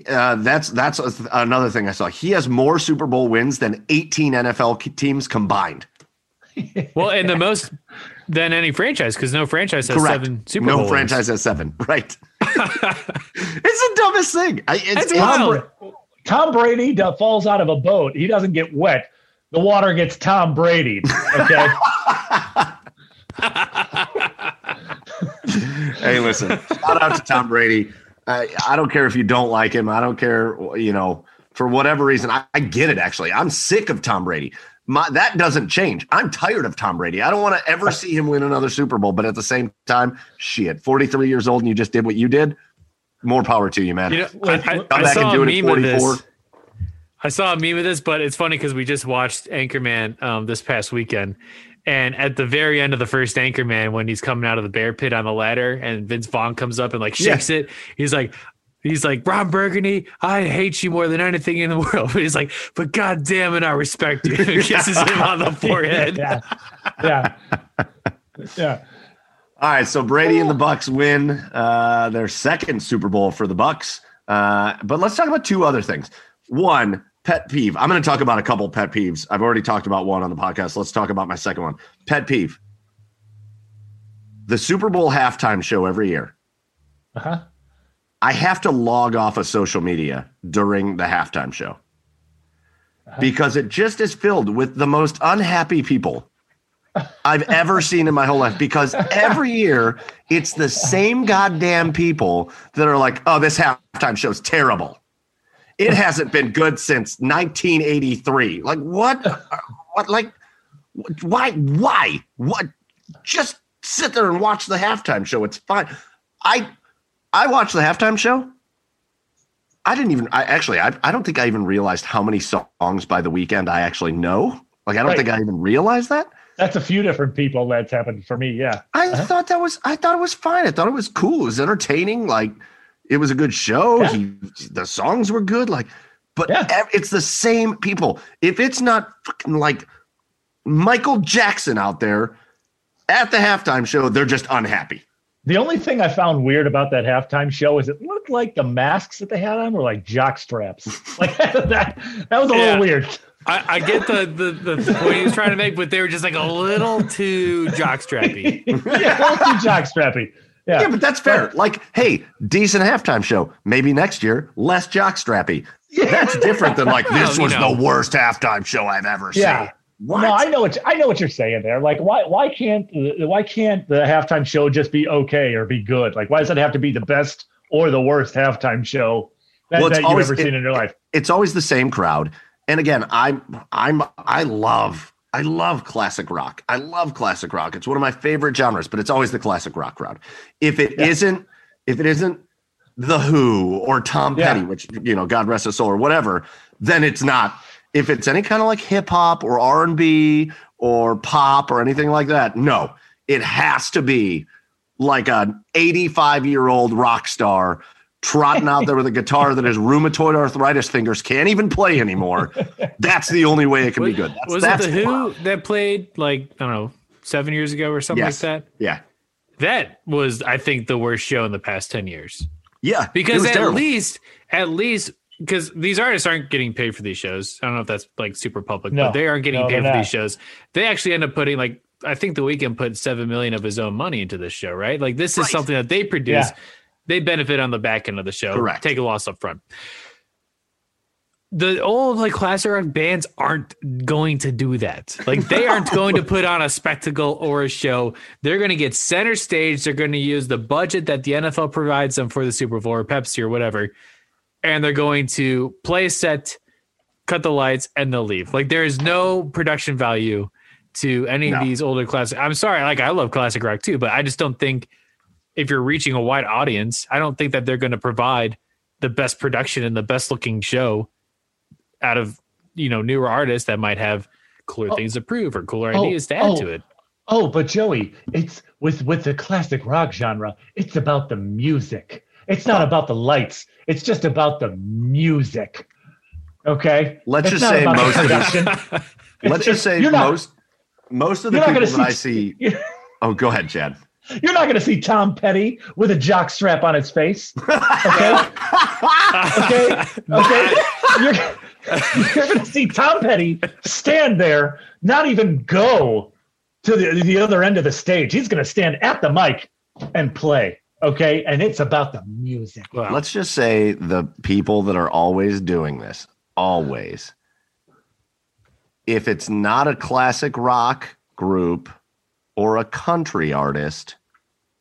uh, that's that's another thing I saw. He has more Super Bowl wins than 18 NFL teams combined. (laughs) well, and the most than any franchise because no franchise has Correct. seven Super no No franchise has seven. (laughs) Right. (laughs) it's the dumbest thing. I, it's, Tom, Tom, Brady falls out of a boat. He doesn't get wet. The water gets Tom Brady. Okay. hey, listen. Shout out to Tom Brady. I, I don't care if you don't like him. I don't care. You know, for whatever reason, I, I get it. Actually, I'm sick of Tom Brady my, that doesn't change. I'm tired of Tom Brady. I don't want to ever see him win another Super Bowl. But at the same time, shit, 43 years old and you just did what you did. More power to you, man. You know, I, I, Come I back and do it at 44. I saw a meme of this, but it's funny because we just watched Anchorman um, this past weekend. And at the very end of the first Anchorman, when he's coming out of the bear pit on the ladder and Vince Vaughn comes up and like shakes yeah. it, he's like, He's like, Ron Burgundy, I hate you more than anything in the (laughs) world. But he's like, but God damn it, I respect you. (laughs) kisses him on the (laughs) forehead. Yeah. Yeah. Yeah. All right. So Brady and the Bucs win uh, their second Super Bowl for the Bucs. Uh, but let's talk about two other things. One, pet peeve. I'm going to talk about a couple pet peeves. I've already talked about one on the podcast. Let's talk about my second one. Pet peeve. The Super Bowl halftime show every year. Uh-huh I have to log off of social media during the halftime show uh-huh. because it just is filled with the most unhappy people (laughs) I've ever seen in my whole life. Because every year it's the same goddamn people that are like, oh, this halftime show's terrible. It hasn't been good since 1983. Like, what? (laughs) What? Like, why? Why? What? Just sit there and watch the halftime show. It's fine. I I watched the halftime show. I didn't even. I actually. I, I don't think I even realized how many songs by the Weeknd I actually know. Like I don't right. think I even realized that. That's a few different people that's happened for me. Yeah. I uh-huh. thought that was. I thought it was fine. I thought it was cool. It was entertaining. Like it was a good show. Yeah. He, the songs were good. Like, but yeah. it's the same people. If it's not fucking like Michael Jackson out there at the halftime show, they're just unhappy. The only thing I found weird about that halftime show is it looked like the masks that they had on were like jock straps. (laughs) Like (laughs) that, that was a yeah. little weird. I, I, get the, the the point he was trying to make, but they were just like a little too jock strappy. (laughs) yeah, a little too jock strappy. Yeah. yeah, but that's fair. Like, hey, decent halftime show. Maybe next year, less jock strappy. Yeah. That's different than like (laughs) this was the worst halftime show I've ever yeah. seen. What? No, I know what I know what you're saying there. Like, why why can't why can't the halftime show just be okay or be good? Like, why does it have to be the best or the worst halftime show that, well, that you've always, ever seen in your life? It's always the same crowd. And again, I'm I'm I love I love classic rock. I love classic rock. It's one of my favorite genres, but it's always the classic rock crowd. If it yeah. not if it isn't the Who or Tom yeah. Petty, which you know, God rest his soul or whatever, then it's not if it's any kind of like hip hop or R and B or pop or anything like that, no, it has to be like an 85 year old rock star trotting out there with a guitar that his rheumatoid arthritis fingers can't even play anymore. That's the only way it can be good. That's, was that's it the Who that played like I don't know seven years ago or something Yes. like that? Yeah. That was, I think, the worst show in the past ten years. Yeah. Because at terrible. least, at least, because these artists aren't getting paid for these shows. I don't know if that's like super public, No. but they aren't getting No, paid for not. these shows. They actually end up putting like I think the Weeknd put seven million of his own money into this show, right? Like this is Right. something that they produce. Yeah. They benefit on the back end of the show. Correct. Take a loss up front. The old like classic rock bands aren't going to do that. Like they (laughs) aren't going to put on a spectacle or a show. They're going to get center stage. They're going to use the budget that the NFL provides them for the Super Bowl or Pepsi or whatever, and they're going to play a set, cut the lights, and they'll leave. Like there is no production value to any No. of these older classic. I'm sorry, like I love classic rock too, but I just don't think if you're reaching a wide audience, I don't think that they're going to provide the best production and the best looking show out of you know newer artists that might have cooler Oh. things to prove or cooler Oh, ideas to add oh. to it. Oh, but Joey, it's with with the classic rock genre. It's about the music. It's not about the lights. It's just about the music. Okay. Let's It's just say most of the- (laughs) Let's just say You're not- most most of the people gonna that I see- see. Oh, go ahead, Chad. You're not going to see Tom Petty with a jock strap on his face. Okay. (laughs) okay. Okay. You're, you're going to see Tom Petty stand there, not even go to the, the other end of the stage. He's going to stand at the mic and play. Okay. And it's about the music. Wow. Let's just say the people that are always doing this, always, if it's not a classic rock group or a country artist,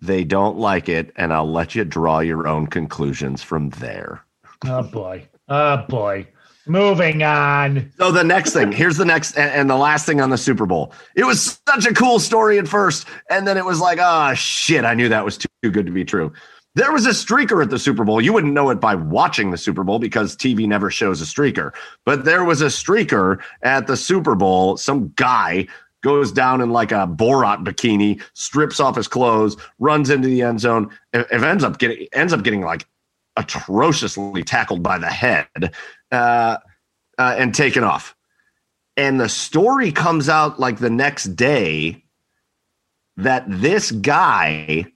they don't like it. And I'll let you draw your own conclusions from there. Oh, boy. Oh, boy. Moving on. So the next thing, here's the next and, and the last thing on the Super Bowl. It was such a cool story at first, and then it was like, oh shit, I knew that was too, too good to be true. There was a streaker at the Super Bowl. You wouldn't know it by watching the Super Bowl because TV never shows a streaker. But there was a streaker at the Super Bowl. Some guy goes down in like a Borat bikini, strips off his clothes, runs into the end zone, and ends up getting ends up getting like atrociously tackled by the head uh, uh, and taken off. And the story comes out like the next day that this guy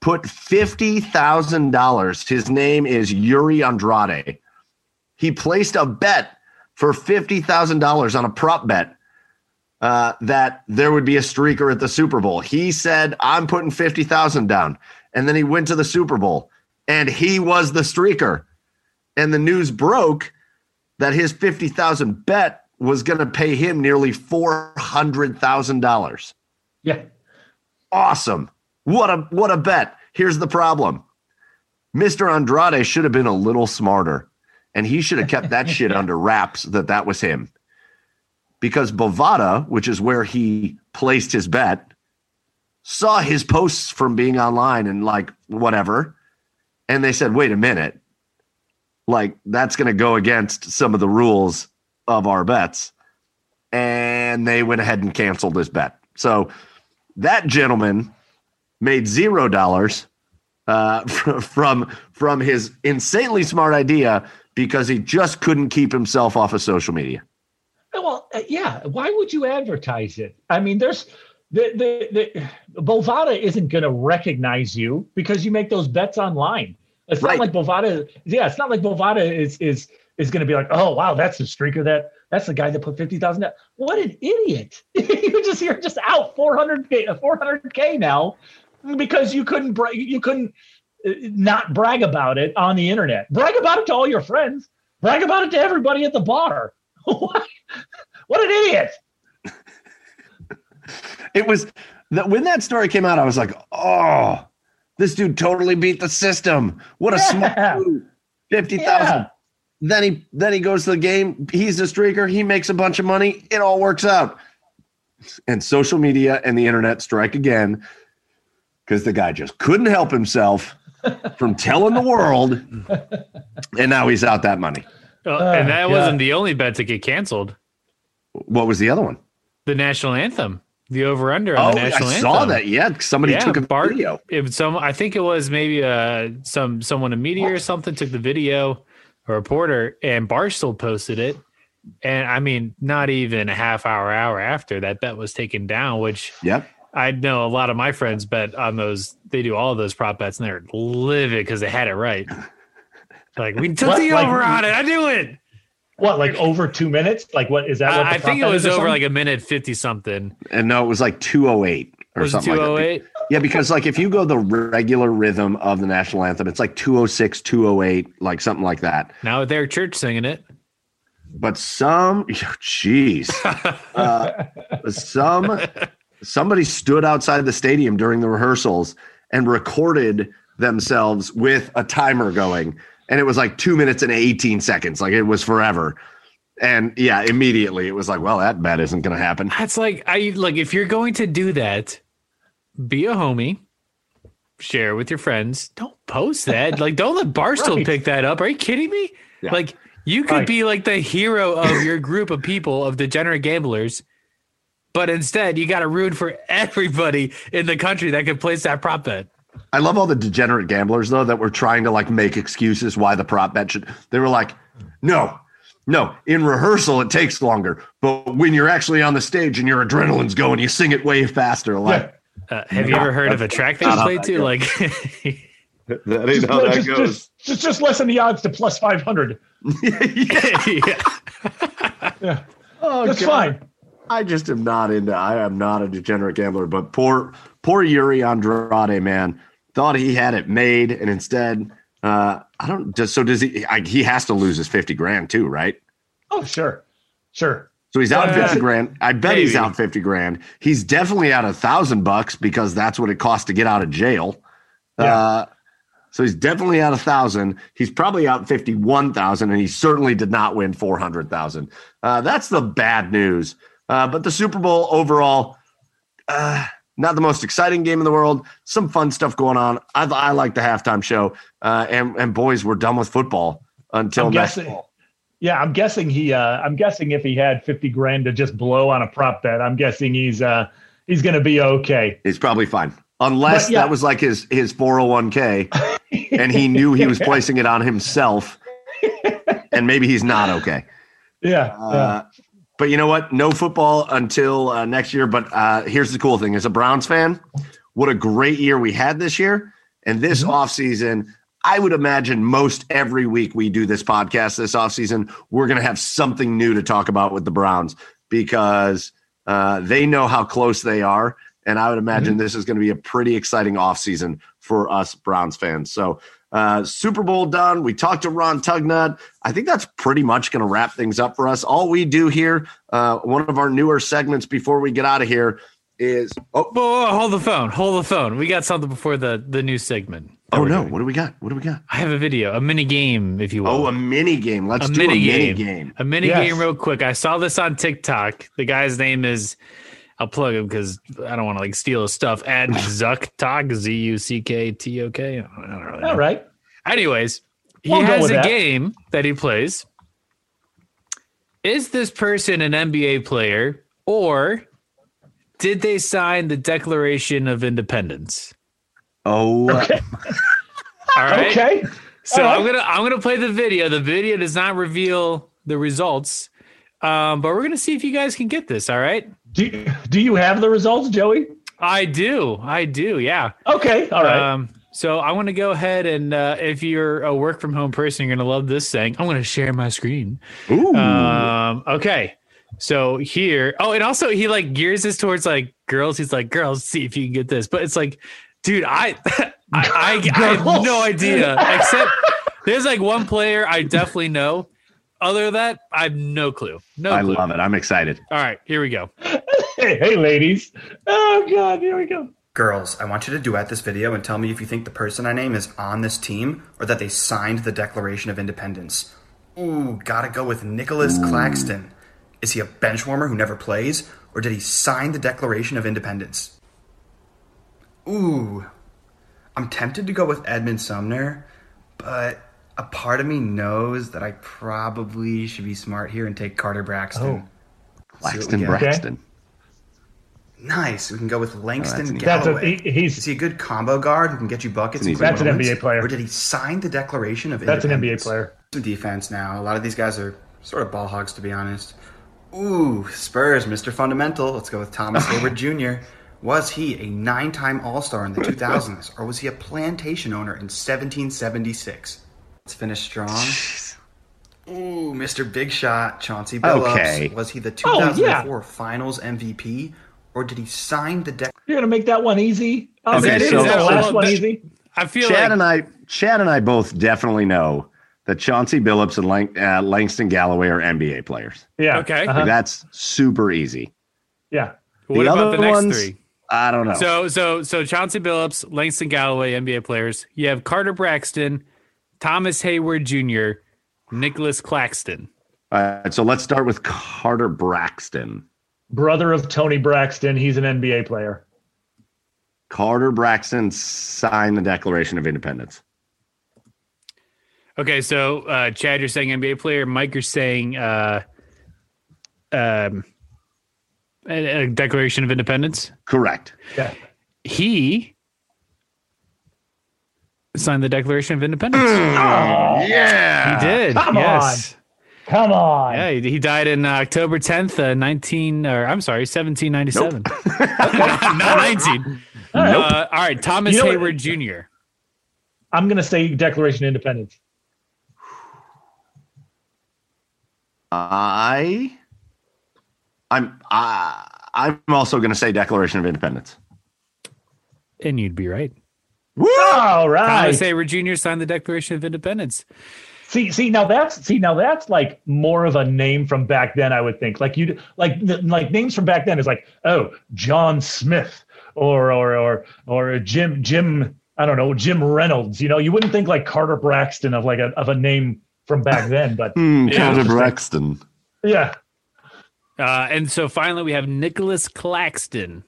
put $50,000. His name is Yuri Andrade. He placed a bet for $50,000 on a prop bet uh, that there would be a streaker at the Super Bowl. He said, I'm putting 50,000 down. And then he went to the Super Bowl and he was the streaker. And the news broke that his 50,000 bet was going to pay him nearly $400,000. Yeah. Awesome. What a what a bet. Here's the problem. Mr. Andrade should have been a little smarter and he should have kept that shit (laughs) under wraps that that was him. Because Bovada, which is where he placed his bet, saw his posts from being online and like whatever. And they said, wait a minute. Like that's going to go against some of the rules of our bets. And they went ahead and canceled his bet. So that gentleman made zero dollars uh, (laughs) from from his insanely smart idea because he just couldn't keep himself off of social media. Well, uh, yeah. Why would you advertise it? I mean, there's the the, the Bovada isn't going to recognize you because you make those bets online. It's Right. not like Bovada. Yeah, it's not like Bovada is is is going to be like, oh wow, that's the streaker that that's the guy that put fifty thousand. What an idiot! (laughs) you just you're just out four hundred k four hundred k now because you couldn't bra- you couldn't uh, not brag about it on the internet. Brag about it to all your friends. Brag about it to everybody at the bar. What? What an idiot! It was that when that story came out, I was like, oh, this dude totally beat the system. What a Yeah. smart. Fifty thousand. Yeah. Then he then he goes to the game. He's a streaker. He makes a bunch of money. It all works out. And social media and the internet strike again because the guy just couldn't help himself from telling the world. (laughs) And now he's out that money. Uh, Oh, and that God. wasn't the only bet to get canceled. What was the other one? The national anthem. the over under on Oh, the I national saw that. Yeah, somebody Yeah, took a Bart- video. It some, I think it was maybe uh some someone in media or something took the video, a reporter, and Barstool posted it. And I mean, not even a half hour, hour after that bet was taken down, which Yep. I know a lot of my friends bet on those. They do all of those prop bets, and they're livid because they had it right. Like we (laughs) took What? the Like- over on it. I knew it. What, like over two minutes? Like what is that? What the I, I think it was over like a minute fifty something. And no, it was like 208 or Was something two like oh that. Yeah, because like if you go the regular rhythm of the national anthem, it's like 206, 208, like something like that. Now with Eric Church singing it. But some, (laughs) jeez, (laughs) uh, some somebody stood outside the stadium during the rehearsals and recorded themselves with a timer going, and it was like two minutes and 18 seconds, like it was forever. And yeah, immediately it was like, well, that bet isn't going to happen. That's like I like if you're going to do that, be a homie, share with your friends. Don't post that. like don't let Barstool Right. pick that up. Are you kidding me? Yeah. Like you could Right. be like the hero of your group of people of degenerate gamblers, but instead you got to root for everybody in the country that could place that prop bet. I love all the degenerate gamblers though that were trying to like make excuses why the prop bet should. They were like, no, no. In rehearsal, it takes longer, but when you're actually on the stage and your adrenaline's going, you sing it way faster. Like Uh, have you ever heard of a track they not how play that to? Like that ain't how that just, goes. just, just, just lessen the odds to plus 500. yeah. (laughs) (laughs) Yeah. Oh, That's God. fine. I just am not into. I am not a degenerate gambler, but poor, poor Yuri Andrade, man, thought he had it made, and instead, uh, I don't. Just so does he? I, he has to lose his fifty grand too, right? Oh, sure. Sure. So he's out Uh, fifty grand. I bet he's out fifty grand. He's definitely out a thousand bucks because that's what it costs to get out of jail. Yeah. Uh, so he's definitely out a thousand. He's probably out fifty-one thousand, and he certainly did not win four hundred thousand. Uh, that's the bad news. Uh, but the Super Bowl overall, uh, not the most exciting game in the world. Some fun stuff going on. I, I like the halftime show. Uh, and and boys, we're done with football until I'm next guessing. fall. Yeah, I'm guessing he. Uh, I'm guessing if he had 50 grand to just blow on a prop bet, I'm guessing he's uh, he's going to be okay. He's probably fine. Unless yeah. that was like his his 401k (laughs) and he knew he was placing it on himself and maybe he's not okay. (laughs) Yeah. Uh, but you know what? No football until uh, next year. But uh, here's the cool thing: as a Browns fan, what a great year we had this year. And this offseason, I would imagine most every week we do this podcast this offseason, we're going to have something new to talk about with the Browns because uh, they know how close they are. And I would imagine this is going to be a pretty exciting offseason for us Browns fans. So, uh, Super Bowl done. We talked to Ron Tugnutt. I think that's pretty much going to wrap things up for us. All we do here, uh, one of our newer segments before we get out of here is oh, Whoa, whoa, whoa, hold the phone. Hold the phone. We got something before the the new segment. oh no, what do we got? What do we got? I have a video, a mini game, if you will. Oh, a mini game. Let's a do mini a mini game. game. A mini Yes. game, real quick. I saw this on TikTok. The guy's name is. I'll plug him because I don't want to like steal his stuff. At Zucktok, Z U C K T O K. I don't really know. All right. Anyways, he We'll has a that. game that he plays. Is this person an NBA player or did they sign the Declaration of Independence? Oh, Okay. (laughs) All right. Okay. So All right. I'm gonna I'm gonna play the video. The video does not reveal the results, um, but we're gonna see if you guys can get this. All right. Do, do you have the results, Joey? I do. I do. Yeah. Okay. All right. Um, so I want to go ahead and uh, if you're a work from home person, you're gonna love this thing. I'm gonna share my screen. ooh. Um, okay. So here, oh, and also he like gears this towards like girls. He's like, girls, see if you can get this. But it's like, dude, I, (laughs) I, I, I have no idea. Except there's like one player I definitely know. Other than that, I have no clue. No I clue. love it. I'm excited. All right, here we go. hey, hey, ladies. Oh God, here we go. Girls, I want you to duet this video and tell me if you think the person I name is on this team or that they signed the Declaration of Independence. Ooh, gotta go with Nicolas Claxton. Is he a bench warmer who never plays, or did he sign the Declaration of Independence? Ooh, I'm tempted to go with Edmond Sumner, but a part of me knows that I probably should be smart here and take Carter Braxton. Oh. Claxton get. Braxton. Nice. We can go with Langston an That's a Galloway. he, he's Is he a good combo guard who can get you buckets? That's in an quick That's an? NBA player. Or did he sign the Declaration of Independence? that's an NBA player. Some defense now. A lot of these guys are sort of ball hogs, to be honest. Ooh, Spurs, Mr. Fundamental. Let's go with Thomas (laughs) Heyward Jr. Was he a nine time All Star in the (laughs) 2000s, or was he a plantation owner in 1776? Let's finish strong. Ooh, Mr. Big Shot, Chauncey Billups. Okay. Was he the Oh, yeah. 2004 Finals MVP, or did he sign the deck? You're gonna make that one easy. Oh, Okay, man, so- is the last well, one easy. I feel Chad like and I, Chad and I both definitely know that Chauncey Billups and Lang, uh, Langston Galloway are NBA players. Yeah. Okay. uh-huh, Like, that's super easy. Yeah. what the about other the next ones- three? I don't know. So so so Chauncey Billups, Langston Galloway, NBA players. You have Carter Braxton, Thomas Heyward Jr., Nicolas Claxton. All right, so let's start with Carter Braxton. Brother of Toni Braxton. He's an NBA player. Carter Braxton signed the Declaration of Independence. Okay, so uh, Chad, you're saying NBA player. Mike, you're saying uh, um, a, a Declaration of Independence. Correct. Yeah. He signed the Declaration of Independence. Yeah. he did. come yes. Come on. Yeah, he, he died in uh, October 10th, uh, 19, or I'm sorry, 1797. (laughs) Not 19. Uh, all right, Thomas You know what- Heyward Jr. I'm gonna say Declaration of Independence. I, I'm, I, I'm also going to say Declaration of Independence. And you'd be right. All right. Thomas Heyward Jr. signed the Declaration of Independence. See, see now that's see now that's like more of a name from back then. I would think like you like like names from back then is like oh John Smith or or or or Jim Jim I don't know Jim Reynolds. You know you wouldn't think like Carter Braxton of like a of a name from back (laughs) then, but Yeah. Carter Braxton. yeah, Uh, and so finally, we have Nicolas Claxton.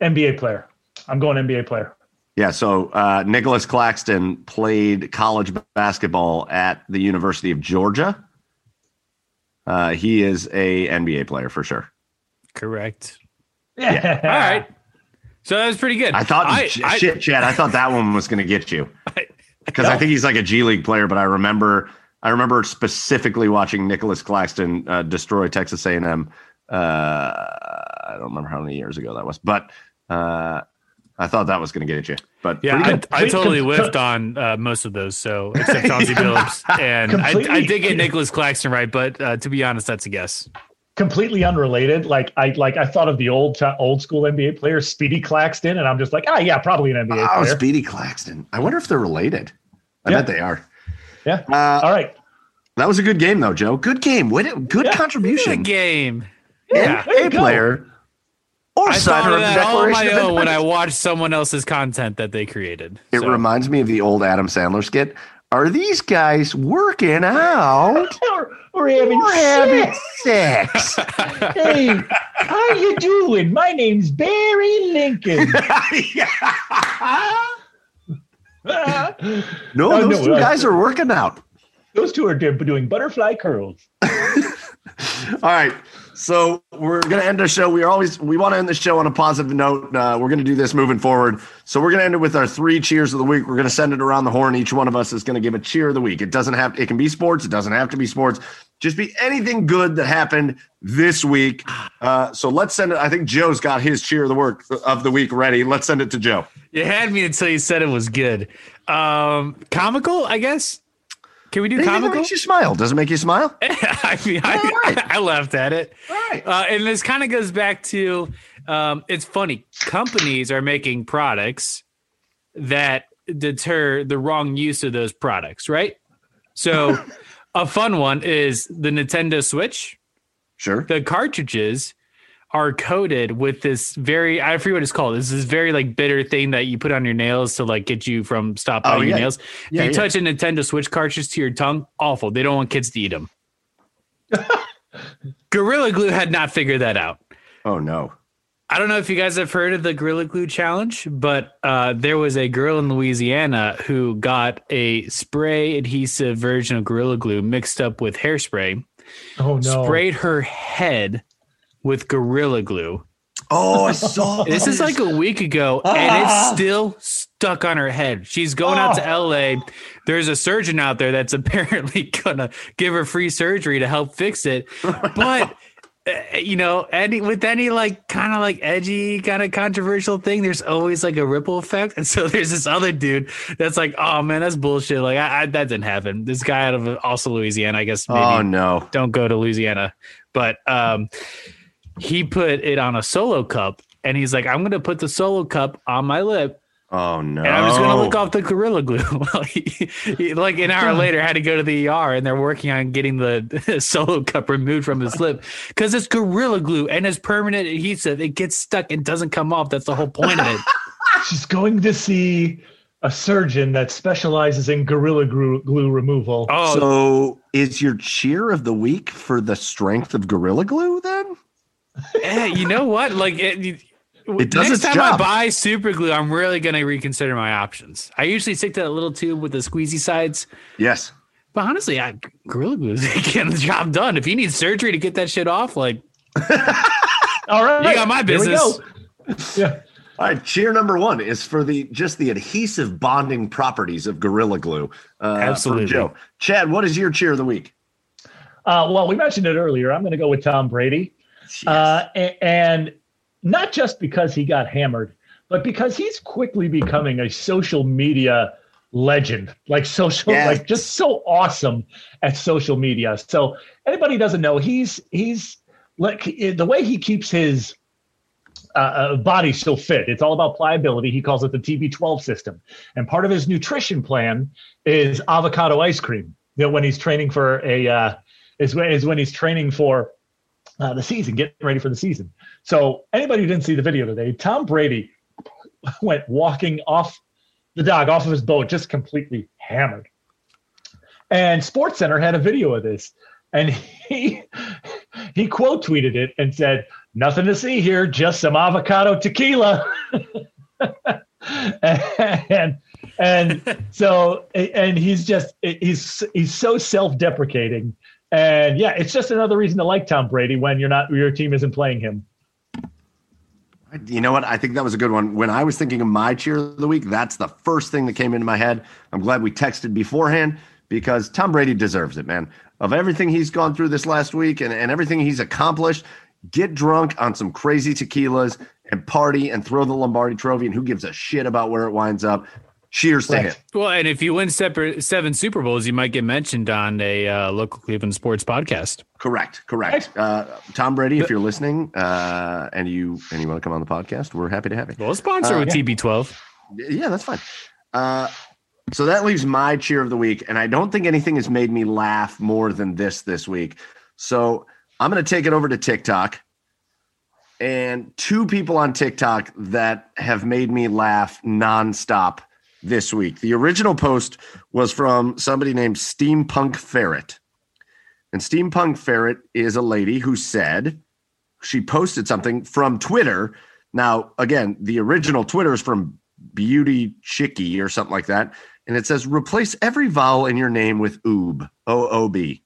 NBA player. I'm going NBA player. Yeah, so uh, Nicolas Claxton played college basketball at the University of Georgia. Uh, he is a NBA player for sure. Correct. Yeah. (laughs) All right. So that was pretty good. I thought, I, sh- I- shit, Chad. I thought that one was going to get you (laughs) because I think he's like a G League player. But I remember, I remember specifically watching Nicholas Claxton uh, destroy Texas A and M. Uh, I don't remember how many years ago that was, but uh, I thought that was going to get at you. But Yeah, I. I totally Com- whiffed on uh, most of those. So (laughs) except Chauncey Billups, and I, I did get Nicolas Claxton right, but uh, to be honest, that's a guess. completely unrelated. Like I like I thought of the old ti- old school NBA player Speedy Claxton, and I'm just like, ah, yeah, probably an NBA oh, player. Speedy Claxton. I wonder if they're related. I Yeah. bet they are. Yeah. Uh, All right. that was a good game, though, Joe. Good game. Good Yeah. Good contribution. game. Yeah, there you a go. player or I signer thought of of the that all on my own when I Independence. watched someone else's content that they created. It So, reminds me of the old Adam Sandler skit. Are these guys working out (laughs) We're, we're having or having sex. sex? (laughs) Hey, how you doing? My name's Barry Lincoln. (laughs) no, Oh, those no, two uh, guys are working out. Those two are doing butterfly curls. All right. So we're gonna end the show. We are always we want to end the show on a positive note. Uh, we're gonna do this moving forward. So we're gonna end it with our three cheers of the week. We're gonna send it around the horn. Each one of us is gonna give a cheer of the week. It doesn't have it can be sports. It doesn't have to be sports. Just be anything good that happened this week. Uh, so let's send it. I think Joe's got his cheer of the work of the week ready. Let's send it to Joe. You had me until you said it was good. Um, comical, I guess. Can we do Anything comical? makes you smile. Does it make you smile? (laughs) I mean, I, right. (laughs) I laughed at it. All right. Uh, and this kind of goes back to um, it's funny. Companies are making products that deter the wrong use of those products, right? So, (laughs) a fun one is the Nintendo Switch. Sure. The cartridges are coated with this very I forget what it's called. This is very like bitter thing that you put on your nails to like get you from stop Oh, biting your yeah. nails. Yeah, if you yeah. touch a Nintendo Switch cartridge to your tongue, awful. They don't want kids to eat them. (laughs) Gorilla Glue had not figured that out. Oh no. I don't know if you guys have heard of the Gorilla Glue challenge, but uh, there was a girl in Louisiana who got a spray adhesive version of Gorilla Glue mixed up with hairspray, Oh no. sprayed her head with Gorilla Glue, Oh, I saw. (laughs) This is like a week ago, and it's (laughs) still stuck on her head. She's going out to LA. There's a surgeon out there that's (laughs) apparently gonna give her free surgery to help fix it. But uh, you know, any with any like kind of like edgy, kind of controversial thing, there's always like a ripple effect. And so there's this other dude that's like, oh man, that's bullshit. Like I, I that didn't happen. This guy out of also Louisiana, I guess. Maybe Oh no. don't go to Louisiana. But um, he put it on a solo cup, and he's like, I'm going to put the solo cup on my lip, Oh no. and I'm just going to lick off the gorilla glue. (laughs) He, he, like an hour later, had to go to the ER, and they're working on getting the (laughs) solo cup removed from his lip because it's gorilla glue and it's permanent adhesive. It gets stuck and doesn't come off. That's the whole point of it. (laughs) She's going to see a surgeon that specializes in gorilla glue, glue removal. Oh, So is your cheer of the week for the strength of Gorilla Glue then? Yeah, you know what? Like it. It does Next its time job. I buy super glue, I'm really going to reconsider my options. I usually stick to that little tube with the squeezy sides. Yes. But honestly, I, Gorilla Glue is (laughs) getting the job done. If you need surgery to get that shit off, like (laughs) All right. you got my we business. go. (laughs) Yeah. All right, cheer number one is for the just the adhesive bonding properties of Gorilla Glue. Uh, Absolutely. Joe. Chad, what is your cheer of the week? Uh, well, we mentioned it earlier. I'm going to go with Tom Brady. Uh, and not just because he got hammered, but because he's quickly becoming a social media legend, like social, Yes. like just so awesome at social media. So anybody doesn't know, he's he's like the way he keeps his uh, uh, body so fit. It's all about pliability. He calls it the TB12 system, and part of his nutrition plan is avocado ice cream. You know, when he's training for a uh, is when is when he's training for uh, the season, getting ready for the season. So anybody who didn't see the video today, Tom Brady (laughs) went walking off the dock, off of his boat, just completely hammered. And Sports Center had a video of this, and (laughs) he he quote tweeted it and said, "Nothing to see here, just some avocado tequila." (laughs) and and so and he's just he's he's so self-deprecating and yeah it's just another reason to like tom brady when you're not your team isn't playing him You know what? I think that was a good one. When I was thinking of my cheer of the week, that's the first thing that came into my head. I'm glad we texted beforehand because Tom Brady deserves it, man. Of everything he's gone through this last week and, and everything he's accomplished, get drunk on some crazy tequilas and party and throw the Lombardi trophy. And who gives a shit about where it winds up? Cheers to him. Well, and if you win separate, seven Super Bowls, you might get mentioned on a uh, local Cleveland sports podcast. Correct, correct. Uh, Tom Brady, if you're listening uh, and you and you want to come on the podcast, we're happy to have you. Well, sponsor Uh, with yeah. TB12. Yeah, that's fine. Uh, so that leaves my cheer of the week, and I don't think anything has made me laugh more than this this week. So I'm going to take it over to TikTok, and two people on TikTok that have made me laugh nonstop this week. The original post was from somebody named Steampunk Ferret, and Steampunk Ferret is a lady who said she posted something from Twitter. Now, again, the original Twitter is from Beauty Chicky or something like that. And it says, replace every vowel in your name with oob, O O B.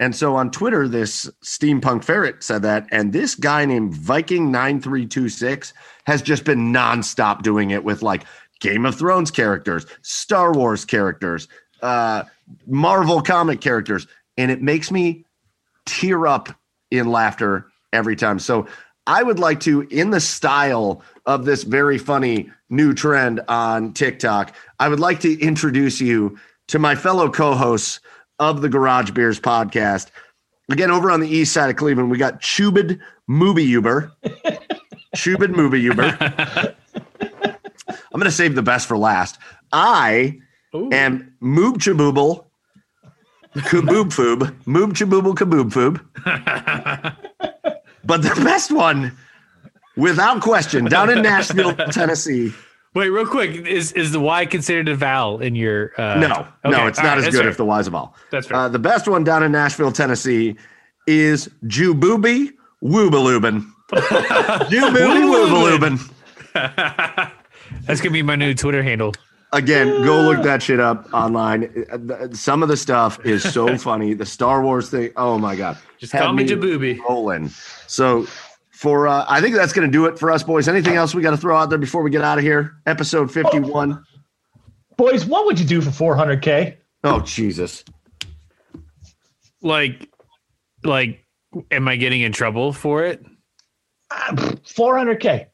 And so on Twitter, this steampunk ferret said that. And this guy named Viking9326 has just been nonstop doing it with like Game of Thrones characters, Star Wars characters, uh, Marvel comic characters. And it makes me tear up in laughter every time. So I would like to, in the style of this very funny new trend on TikTok, I would like to introduce you to my fellow co hosts of the Garage Beers podcast. Again, over on the east side of Cleveland, we got Chubid Movie Uber. (laughs) Chubid Movie Uber. (laughs) I'm going to save the best for last. I am Moob Chabooble. Kaboob Foob. Moob Chabooble Kaboob Foob. (laughs) But the best one, without question, down in Nashville, (laughs) Tennessee. Wait, real quick, is is the Y considered a vowel in your? Uh, No, no, it's all not right, as good fair. if the Y's a vowel. That's fair. Uh, the best one down in Nashville, Tennessee is Jubooby Woobalooban. (laughs) Jubooby Woobalooban. That's gonna be my new Twitter handle. Again, go look that shit up online. Uh, Some of the stuff is so (laughs) funny. The Star Wars thing, oh my God. Just Had call me Jabooby. rolling. So for uh, I think that's going to do it for us, boys. Anything else we got to throw out there before we get out of here? Episode fifty-one. Boys, what would you do for 400k? Oh Jesus! Like, like, am I getting in trouble for it? 400k.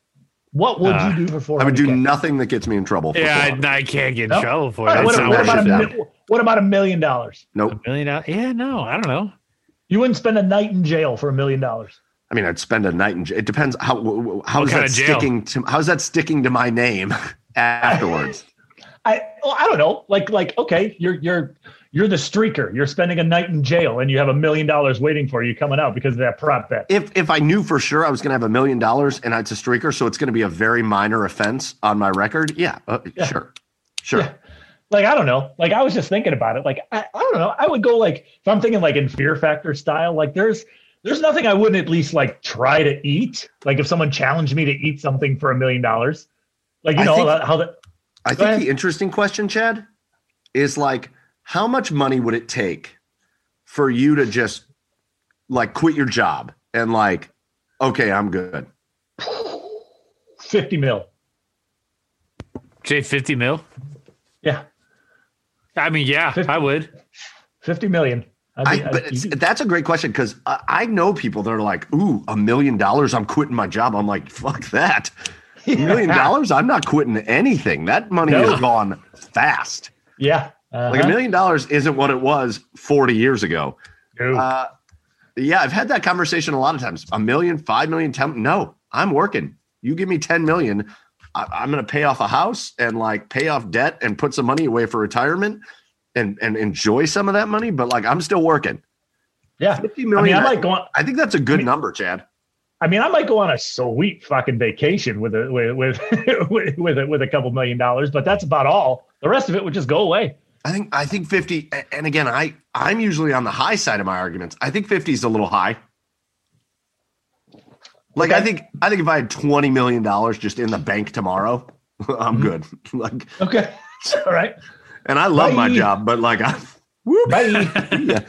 What would Uh, you do for 400k? I would do nothing that gets me in trouble. For Yeah, I, I can't get in No? trouble for All it. right, what, what about a, worth it. mil- what about a million dollars? nope. A million dollars? Yeah, no, I don't know. You wouldn't spend a night in jail for a million dollars. I mean, I'd spend a night in. j- It depends how how What is that sticking to how's that sticking to my name (laughs) afterwards? (laughs) I well, I don't know. Like like okay, you're you're you're the streaker. You're spending a night in jail, and you have a million dollars waiting for you coming out because of that prop bet. if if I knew for sure I was going to have a million dollars and it's a streaker, so it's going to be a very minor offense on my record. Yeah, uh, Yeah. sure, sure. Yeah. Like I don't know. Like I was just thinking about it. Like I, I don't know. I would go like if I'm thinking like in Fear Factor style. Like there's there's nothing I wouldn't at least like try to eat. Like if someone challenged me to eat something for a million dollars, like you know think- how that. I think ahead. the interesting question, Chad, is like, how much money would it take for you to just like quit your job and like, okay, I'm good. 50 mil. Say 50 mil? Yeah, I mean, yeah, 50. I would. 50 million. I'd I, be- I'd- but it's, that's a great question because I, I know people that are like, ooh, a million dollars, I'm quitting my job. I'm like, fuck that. (laughs) A million dollars, I'm not quitting anything. That money No. is gone fast. yeah. Like a uh-huh. million dollars isn't what it was 40 years ago. No. Uh, yeah, I've had that conversation a lot of times. A million, five million, ten. No, I'm working. You give me 10 million, I, I'm going to pay off a house and like pay off debt and put some money away for retirement and and enjoy some of that money. But like, I'm still working. yeah. 50 I mean, I I, might go on. I think that's a good mean- number, Chad. I mean, I might go on a sweet fucking vacation with a with with (laughs) with with a, with a couple million dollars, but that's about all. The rest of it would just go away. I think I think 50 and again I I'm usually on the high side of my arguments. I think 50 is a little high. Like I think I think if I had 20 million dollars just in the bank tomorrow, (laughs) I'm Mm-hmm. good. (laughs) like Okay. (laughs) All right. and I love my job, but like I whoop. Bye. yeah.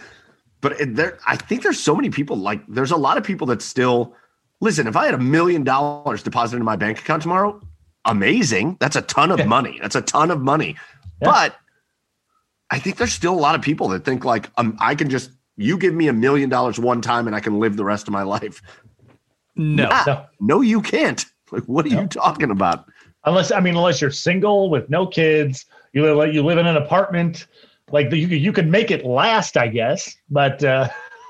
But there I think there's so many people like there's a lot of people that still listen, if I had a million dollars deposited in my bank account tomorrow, amazing. That's a ton of Yeah. money. That's a ton of money. Yeah. But I think there's still a lot of people that think like um, I can just you give me a million dollars one time and I can live the rest of my life. No. Ah, No. no, you can't. Like, what are No. you talking about? Unless I mean, unless you're single with no kids, you live you live in an apartment. Like you could you could make it last, I guess. But uh,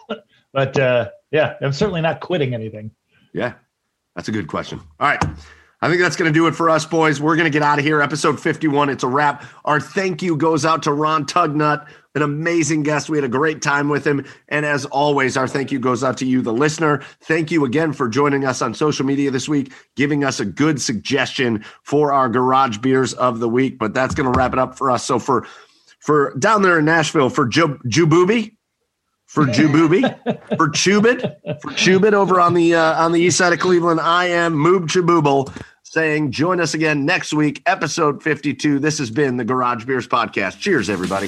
(laughs) but uh, yeah, I'm certainly not quitting anything. Yeah, that's a good question. All right. I think that's going to do it for us, boys. We're going to get out of here. Episode 51. It's a wrap. Our thank you goes out to Ron Tugnutt, an amazing guest. We had a great time with him. And as always, our thank you goes out to you, the listener. Thank you again for joining us on social media this week, giving us a good suggestion for our garage beers of the week. But that's going to wrap it up for us. So for for down there in Nashville, for Ju- Jububi, for Jububi, for Chubit, for Chubit over on the uh, on the east side of Cleveland. I am Moob Chabooble saying join us again next week, episode 52. This has been the Garage Beers Podcast. Cheers, everybody.